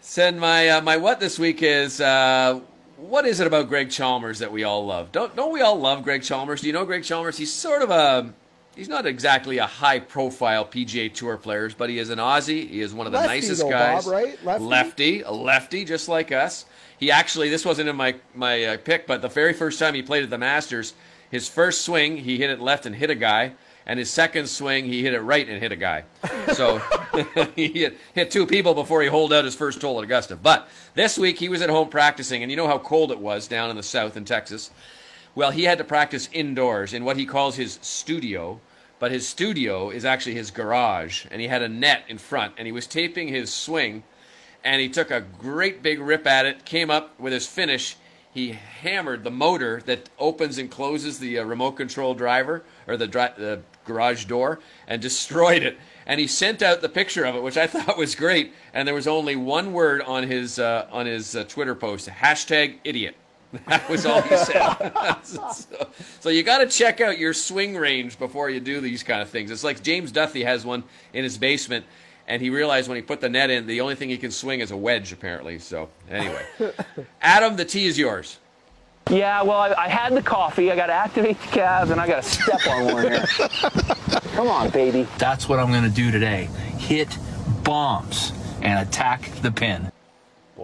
Send my uh, my what this week is uh, what is it about Greg Chalmers that we all love? Don't don't we all love Greg Chalmers? Do you know Greg Chalmers? He's sort of a he's not exactly a high profile PGA Tour player, but he is an Aussie. He is one of the Lefty, nicest though, guys. Bob, right? Lefty? lefty, a lefty, just like us. He actually this wasn't in my my uh, pick, but the very first time he played at the Masters, his first swing he hit it left and hit a guy. And his second swing, he hit it right and hit a guy. So *laughs* he hit, hit two people before he holed out his first hole at Augusta. But this week he was at home practicing, and you know how cold it was down in the south in Texas. Well, he had to practice indoors in what he calls his studio, but his studio is actually his garage, and he had a net in front, and he was taping his swing, and he took a great big rip at it, came up with his finish. He hammered the motor that opens and closes the uh, remote control driver or the, dri- the garage door and *laughs* destroyed it. And he sent out the picture of it, which I *laughs* thought was great. And there was only one word on his uh, on his uh, Twitter post: hashtag idiot. That was all he said. *laughs* so, so you got to check out your swing range before you do these kind of things. It's like James Duthie has one in his basement, and he realized when he put the net in, the only thing he can swing is a wedge, apparently. So anyway, *laughs* Adam, the tee is yours. Yeah, well, I, I had the coffee. I got to activate the calves, and I got to step on one here. *laughs* Come on, baby. That's what I'm going to do today. Hit bombs and attack the pin.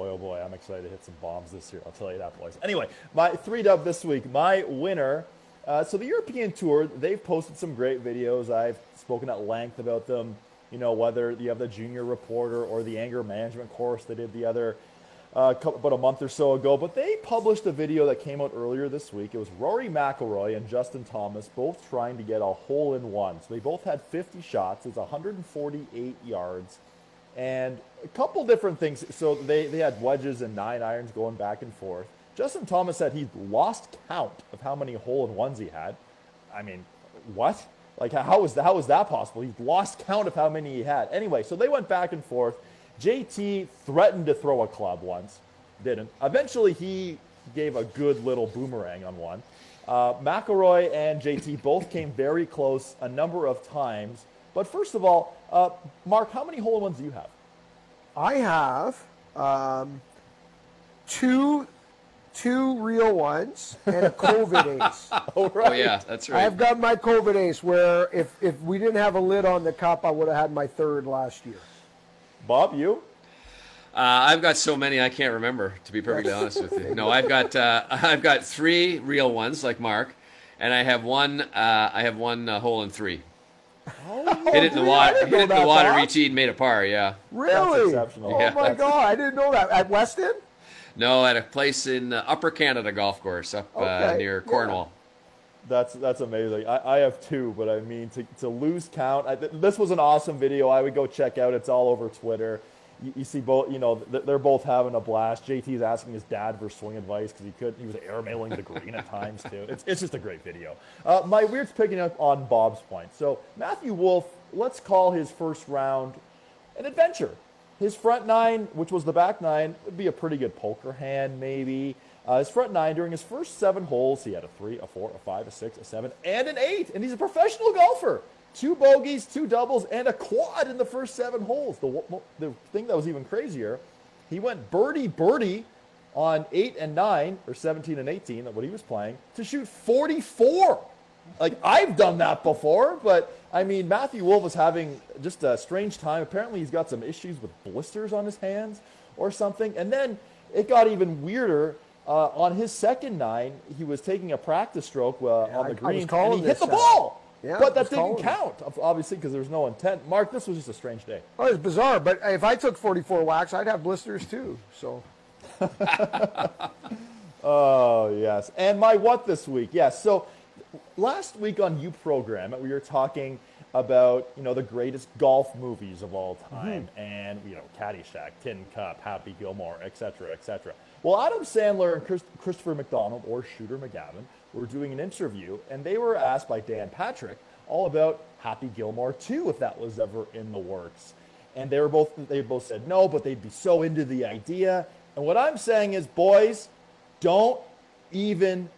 Boy, oh boy, I'm excited to hit some bombs this year. I'll tell you that, boys. Anyway, my three dub this week. My winner. Uh, so the European Tour, they've posted some great videos. I've spoken at length about them. You know, whether you have the junior reporter or the anger management course they did the other uh, about a month or so ago. But they published a video that came out earlier this week. It was Rory McIlroy and Justin Thomas both trying to get a hole in one. So they both had 50 shots. It's 148 yards and a couple different things. So they, they had wedges and nine irons going back and forth. Justin Thomas said he lost count of how many hole in ones he had. I mean, what? Like, how is that, how is that possible? He lost count of how many he had. Anyway, so they went back and forth. JT threatened to throw a club once, didn't. Eventually, he gave a good little boomerang on one. Uh, McIlroy and JT both came very close a number of times. But first of all, uh, Mark, how many hole in ones do you have? I have um, two two real ones and a COVID *laughs* ace. oh, right. Oh yeah, that's right. I've got my COVID ace where if, if we didn't have a lid on the cup, I would have had my third last year. Bob, you? Uh, I've got so many I can't remember. To be perfectly honest with you, *laughs* no, I've got uh, *laughs* I've got three real ones like Mark, and I have one uh, I have one uh, hole in three. Hit it in the water. Hit it in the that, water. Bob. Reteed, made a par. Yeah. Really? exceptional. Oh Yeah. my God, I didn't know that. At Weston? No, at a place in uh, Upper Canada golf course up uh, Okay, near yeah. Cornwall. That's that's amazing. I, I have two, but I mean to, to lose count. I, this was an awesome video. I would go check out. It's all over Twitter. You, you see both. You know they're both having a blast. JT's asking his dad for swing advice because he could. He was airmailing the green at times too. It's it's just a great video. Uh, my weird's picking up on Bob's point. So Matthew Wolff, let's call his first round an adventure. His front nine, which was the back nine, would be a pretty good poker hand, maybe. Uh, his front nine, during his first seven holes, he had a three, a four, a five, a six, a seven, and an eight. And he's a professional golfer. Two bogeys, two doubles, and a quad in the first seven holes. The, the thing that was even crazier, he went birdie birdie on eight and nine, or 17 and 18, what he was playing, to shoot 44. Like I've done that before, but I mean Matthew Wolff is having just a strange time. Apparently he's got some issues with blisters on his hands or something. And then it got even weirder. Uh, on his second nine, he was taking a practice stroke uh, on I- I the was green, and calling he hit the ball. Yeah, but that didn't count, obviously, because there was no intent. Mark, this was just a strange day. Oh, it's bizarre. But if I took 44 whacks, I'd have blisters too. So *laughs* Oh, yes. And my what this week? Yes. So last week on You Program, we were talking about, you know, the greatest golf movies of all time mm-hmm. and, you know, Caddyshack, Tin Cup, Happy Gilmore, etc., cetera, et cetera. Well, Adam Sandler and Chris, Christopher McDonald, or Shooter McGavin, were doing an interview, and they were asked by Dan Patrick all about Happy Gilmore 2, if that was ever in the works. and they were both they both said no, but they'd be so into the idea. And what I'm saying is, boys, don't even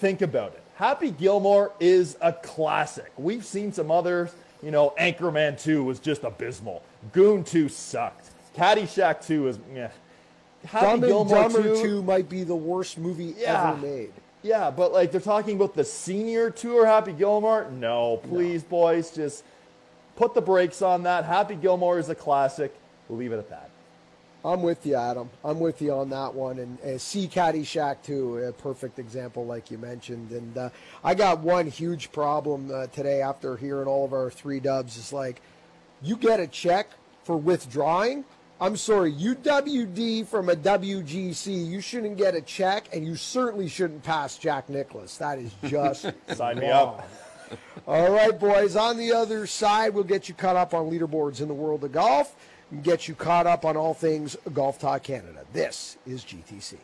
think about it. Happy Gilmore is a classic. We've seen some others. You know, Anchorman 2 was just abysmal. Goon 2 sucked. Caddyshack 2 is yeah. Happy Dumb and Gilmore Dumber 2 2 might be the worst movie Yeah. ever made. Yeah, but like they're talking about the senior tour, Happy Gilmore. No, please, boys, just put the brakes on that. Happy Gilmore is a classic. We'll leave it at that. I'm with you, Adam. I'm with you on that one. And uh, see Caddyshack too, a perfect example, like you mentioned. And uh, I got one huge problem uh, today after hearing all of our three dubs. Is like, you get a check for withdrawing. I'm sorry, UWD from a WGC. You shouldn't get a check, and you certainly shouldn't pass Jack Nicklaus. That is just *laughs* Sign me up. All right, boys. On the other side, we'll get you caught up on leaderboards in the world of golf and get you caught up on all things Golf Talk Canada. This is GTC.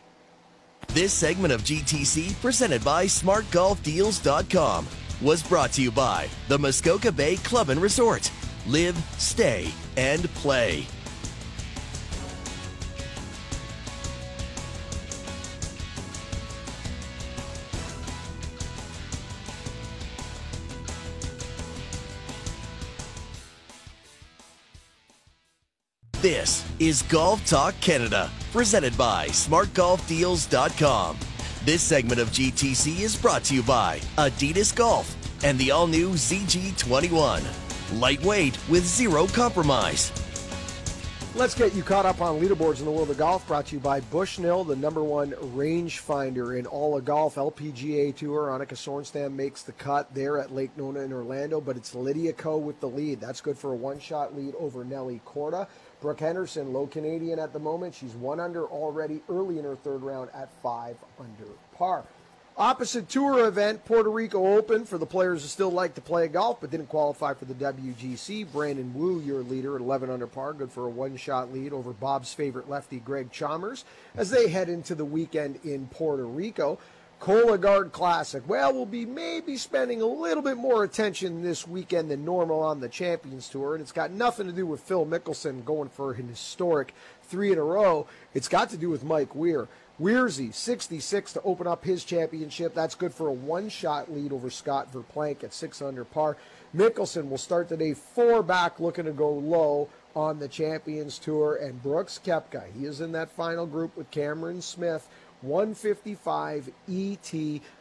This segment of GTC, presented by SmartGolfDeals.com, was brought to you by the Muskoka Bay Club and Resort. Live, stay, and play. This is Golf Talk Canada, presented by SmartGolfDeals.com. This segment of GTC is brought to you by Adidas Golf and the all new ZG21. Lightweight with zero compromise. Let's get you caught up on leaderboards in the world of golf. Brought to you by Bushnell, the number one rangefinder in all of golf. LPGA Tour. Annika Sorenstam makes the cut there at Lake Nona in Orlando, but it's Lydia Ko with the lead. That's good for a one-shot lead over Nelly Korda. Brooke Henderson, low Canadian at the moment. She's one under already early in her third round at five under par. Opposite tour event, Puerto Rico Open for the players who still like to play golf but didn't qualify for the WGC. Brandon Wu, your leader at 11 under par, good for a one-shot lead over Bob's favorite lefty Greg Chalmers as they head into the weekend in Puerto Rico. Cologuard Classic. Well, we'll be maybe spending a little bit more attention this weekend than normal on the Champions Tour, and it's got nothing to do with Phil Mickelson going for an historic three in a row. It's got to do with Mike Weir. Weirzy, 66 to open up his championship. That's good for a one-shot lead over Scott Verplank at six under par. Mickelson will start the day four back, looking to go low on the Champions Tour. And Brooks Koepka, he is in that final group with Cameron Smith. 155 ET.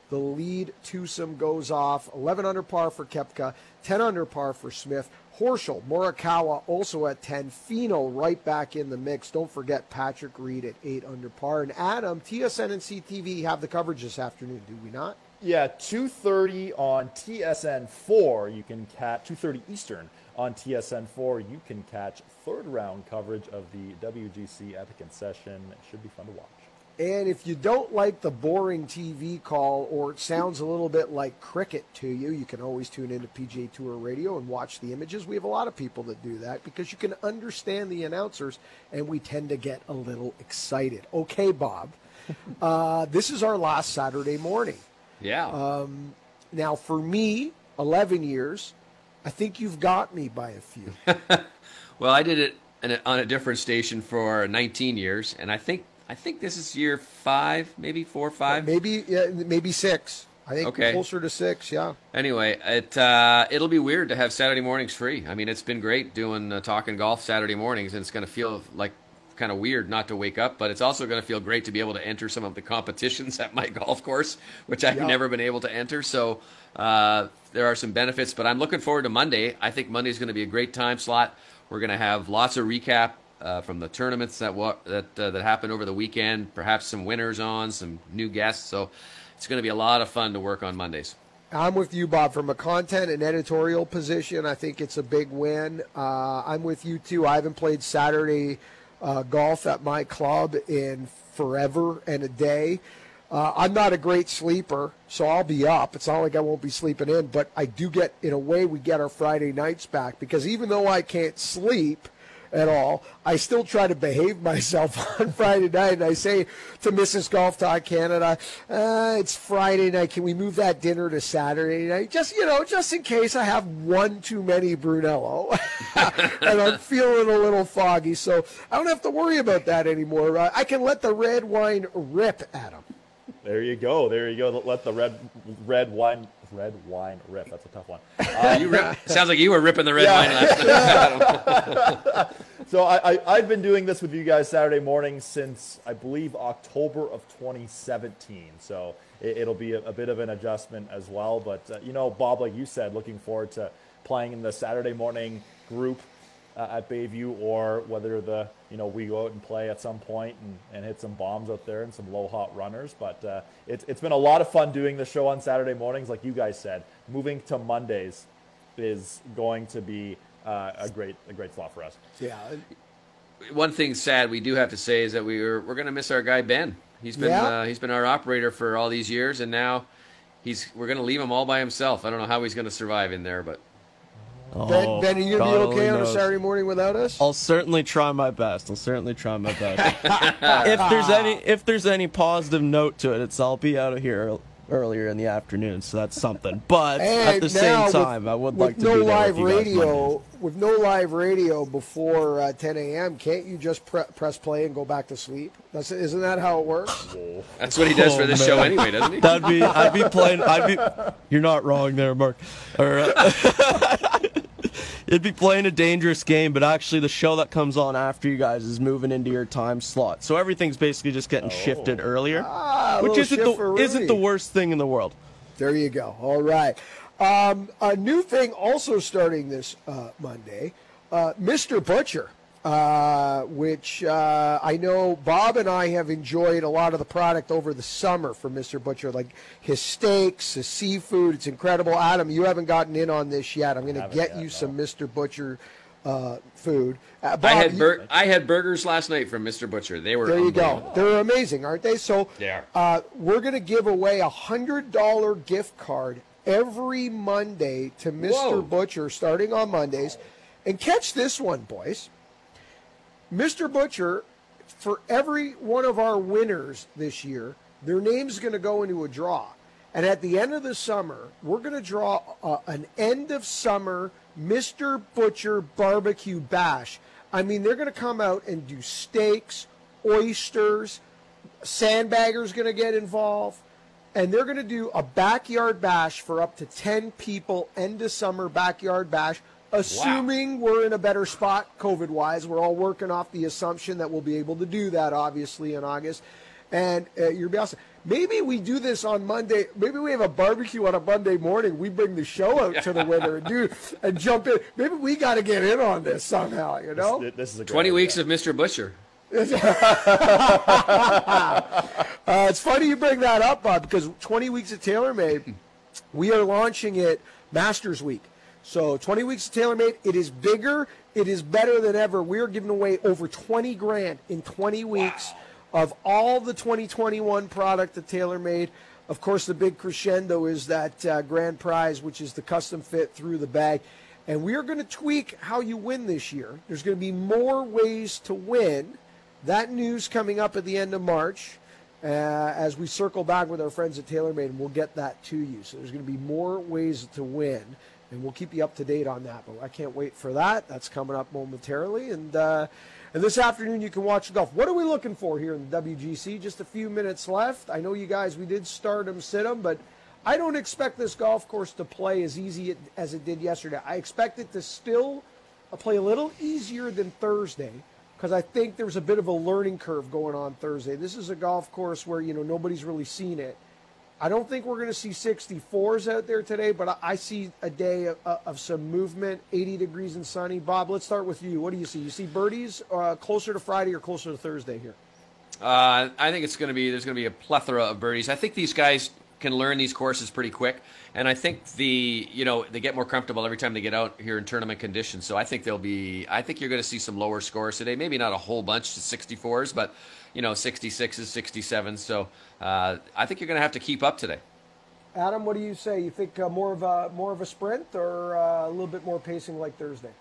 The lead twosome goes off. 11 under par for Koepka, 10 under par for Smith. Horschel, Morikawa also at 10. Finau right back in the mix. Don't forget Patrick Reed at 8 under par. And Adam, TSN and CTV have the coverage this afternoon, do we not? Yeah, 2:30 on TSN4. You can catch 2:30 Eastern on TSN4. You can catch third round coverage of the WGC at the Concession. It should be fun to watch. And if you don't like the boring TV call or it sounds a little bit like cricket to you, you can always tune into PGA Tour Radio and watch the images. We have a lot of people that do that because you can understand the announcers and we tend to get a little excited. Okay, Bob, *laughs* uh, this is our last Saturday morning. Yeah. Um, now, for me, 11 years, I think you've got me by a few. *laughs* Well, I did it on a different station for 19 years, and I think I think this is year five, maybe four or five. Maybe, yeah, maybe six. I think Okay. closer to six, yeah. Anyway, it uh, it'll be weird to have Saturday mornings free. I mean, it's been great doing uh, talking golf Saturday mornings, and it's going to feel like kind of weird not to wake up, but it's also going to feel great to be able to enter some of the competitions at my *laughs* golf course, which I've Yeah. never been able to enter. So uh, there are some benefits, but I'm looking forward to Monday. I think Monday's going to be a great time slot. We're going to have lots of recap uh, from the tournaments that wa- that uh, that happened over the weekend. Perhaps some winners on, some new guests. So it's going to be a lot of fun to work on Mondays. I'm with you, Bob. From a content and editorial position, I think it's a big win. Uh, I'm with you too. I haven't played Saturday uh, golf at my club in forever and a day. Uh, I'm not a great sleeper, so I'll be up. It's not like I won't be sleeping in, but I do get, in a way, we get our Friday nights back because even though I can't sleep, at all. I still try to behave *laughs* myself on Friday night, and I say to Mrs. Golf Talk Canada, uh, "It's Friday night. Can we move that dinner to Saturday night? Just you know, just in case I have one too many Brunello, *laughs* and I'm feeling a little foggy, so I don't have to worry about that anymore. Uh, I can let the red wine rip, Adam." There you go. There you go. Let the red red wine red wine rip. That's a tough one. Uh, *laughs* you rip, sounds like you were ripping the red wine last night. *laughs* *laughs* so I, I I've been doing this with you guys Saturday morning since I believe October of 2017. So it, it'll be a, a bit of an adjustment as well. But uh, you know, Bob, like you said, looking forward to playing in the Saturday morning group uh, at Bayview, or whether the you know we go out and play at some point and, and hit some bombs out there and some low hot runners. But uh, it's it's been a lot of fun doing the show on Saturday mornings, like you guys said. Moving to Mondays is going to be uh, a great a great slot for us. Yeah. One thing sad we do have to say is that we are we're going to miss our guy Ben. He's been Yeah. uh, he's been our operator for all these years, and now he's we're going to leave him all by himself. I don't know how he's going to survive in there, but Ben, ben, are you gonna Oh, God be okay on a. Saturday morning without us? I'll certainly try my best. I'll certainly try my best. *laughs* if there's any if there's any positive note to it, it's I'll be out of here earlier in the afternoon, so that's something. But Hey, at the same time, I would like to no be there live with you guys radio. Mondays. With no live radio before uh, 10 a.m., can't you just pre- press play and go back to sleep? That's isn't that how it works? *laughs* that's what he does for Oh, this man. show anyway, doesn't he? That'd be I'd be playing. I'd be. You're not wrong there, Mark. Or, uh, *laughs* it'd be playing a dangerous game, but actually the show that comes on after you guys is moving into your time slot, so everything's basically just getting shifted earlier, Ah, which isn't the isn't the worst thing in the world. There you go. All right. Um, a new thing also starting this uh, Monday, uh, Mr. Butcher, uh, which uh, I know Bob and I have enjoyed a lot of the product over the summer from Mr. Butcher, like his steaks, his seafood. It's incredible. Adam, you haven't gotten in on this yet. I'm going to get yet, you no. some Mr. Butcher uh, food. Uh, Bob, I had you- bur- I had burgers last night from Mr. Butcher. They were there you go. They're amazing, aren't they? So They are. Uh, we're going to give away a hundred dollar gift card every Monday to Mr. Whoa. Butcher, starting on Mondays. And catch this one, boys. Mr. Butcher, for every one of our winners this year, their name's going to go into a draw. And at the end of the summer, we're going to draw uh, an end of summer Mr. Butcher barbecue bash. I mean, they're going to come out and do steaks, oysters, Sandbagger's going to get involved, and they're going to do a backyard bash for up to 10 people, end of summer backyard bash, assuming we're in a better spot COVID wise. We're all working off the assumption that we'll be able to do that, obviously, in August. And uh, you're be awesome. Maybe we do this on Monday. Maybe we have a barbecue on a Monday morning. We bring the show out to the winter and do *laughs* and jump in. Maybe we got to get in on this somehow. You know. This, this is a Twenty idea. weeks of Mr. Butcher. *laughs* Uh, it's funny you bring that up, Bob, because 20 weeks of TaylorMade, we are launching it Masters Week. So 20 weeks of TaylorMade, it is bigger, it is better than ever. We are giving away over 20 grand in 20 weeks of all the 2021 product that TaylorMade. Of course, the big crescendo is that uh, grand prize, which is the custom fit through the bag. And we are going to tweak how you win this year. There's going to be more ways to win. That news coming up at the end of March uh, as we circle back with our friends at TaylorMade, and we'll get that to you. So there's going to be more ways to win, and we'll keep you up to date on that. But I can't wait for that. That's coming up momentarily, and uh, and this afternoon you can watch golf. What are we looking for here in the WGC? Just a few minutes left. I know you guys. We did start them, sit them, but. I don't expect this golf course to play as easy as it did yesterday. I expect it to still uh, play a little easier than Thursday because I think there's a bit of a learning curve going on Thursday. This is a golf course where you know nobody's really seen it. I don't think we're going to see 64s out there today, but I, see a day of, of some movement, 80 degrees and sunny. Bob, let's start with you. What do you see? You see birdies uh, closer to Friday or closer to Thursday here? Uh, I think it's going to be there's going to be a plethora of birdies. I think these guys can learn these courses pretty quick, and I think the you know they get more comfortable every time they get out here in tournament conditions. So I think they'll be. I think you're going to see some lower scores today. Maybe not a whole bunch to 64s, but you know 66s, 67s. So uh, I think you're going to have to keep up today. Adam, what do you say? You think uh, more of a more of a sprint or uh, a little bit more pacing like Thursday?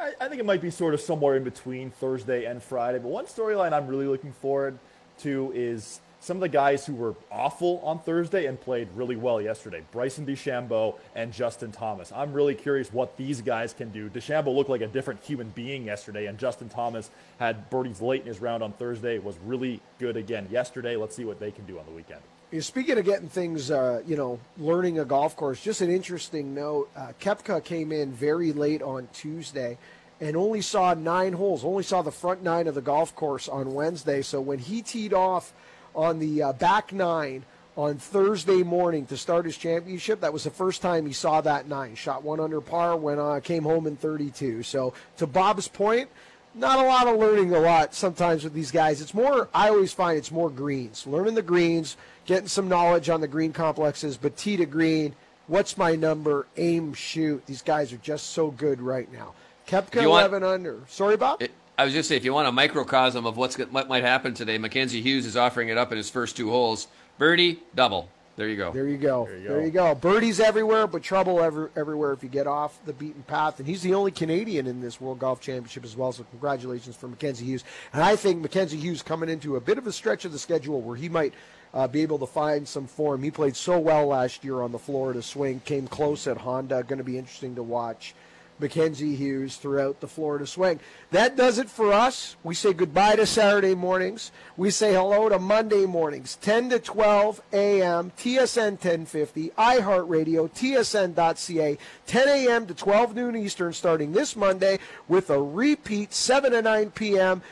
I, I think it might be sort of somewhere in between Thursday and Friday. But one storyline I'm really looking forward to is some of the guys who were awful on Thursday and played really well yesterday. Bryson DeChambeau and Justin Thomas. I'm really curious what these guys can do. DeChambeau looked like a different human being yesterday, and Justin Thomas had birdies late in his round on Thursday. Was really good again yesterday. Let's see what they can do on the weekend. Speaking of getting things, uh, you know, learning a golf course, just an interesting note. Uh, Koepka came in very late on Tuesday and only saw nine holes, only saw the front nine of the golf course on Wednesday. So when he teed off on the uh, back nine on Thursday morning to start his championship, that was the first time he saw that nine. Shot one under par, went on, came home in 32. So to Bob's point, not a lot of learning a lot sometimes with these guys. It's more, I always find it's more greens. Learning the greens, getting some knowledge on the green complexes, but tee to green, what's my number, aim, shoot. These guys are just so good right now. Koepka you want- 11 under. Sorry, Bob? I was just say, if you want a microcosm of what's what might happen today, Mackenzie Hughes is offering it up in his first two holes. Birdie, double. There you go. There you go. There you There go. you go. Birdies everywhere, but trouble every, everywhere if you get off the beaten path. And he's the only Canadian in this World Golf Championship as well. So congratulations for Mackenzie Hughes. And I think Mackenzie Hughes coming into a bit of a stretch of the schedule where he might uh, be able to find some form. He played so well last year on the Florida swing, came close at Honda. Going to be interesting to watch. Mackenzie Hughes throughout the Florida swing. That does it for us. We say goodbye to Saturday mornings. We say hello to Monday mornings, 10 to 12 a.m., TSN 1050, iHeartRadio, TSN.ca, 10 a.m. to 12 noon Eastern starting this Monday with a repeat 7 to 9 p.m.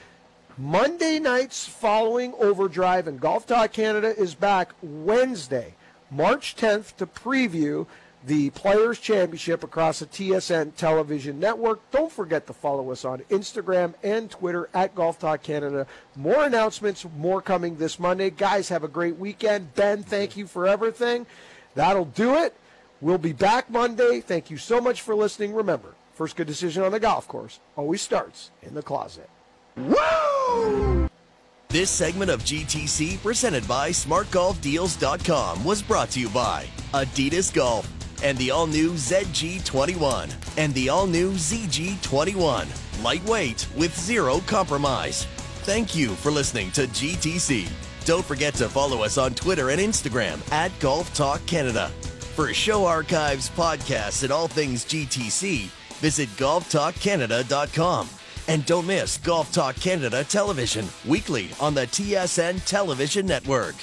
Monday nights following Overdrive and Golf Talk Canada is back Wednesday, March 10th to preview the Players Championship across the TSN television network. Don't forget to follow us on Instagram and Twitter at Golf Talk Canada. More announcements, more coming this Monday. Guys, have a great weekend. Ben, thank you for everything. That'll do it. We'll be back Monday. Thank you so much for listening. Remember, first good decision on the golf course always starts in the closet. Woo! This segment of GTC, presented by SmartGolfDeals.com, was brought to you by Adidas Golf and the all new ZG21 and the all new ZG21. Lightweight with zero compromise. Thank you for listening to GTC. Don't forget to follow us on Twitter and Instagram at Golf Talk Canada. For show archives, podcasts, and all things GTC, visit golftalkcanada.com. And don't miss Golf Talk Canada television weekly on the TSN television network.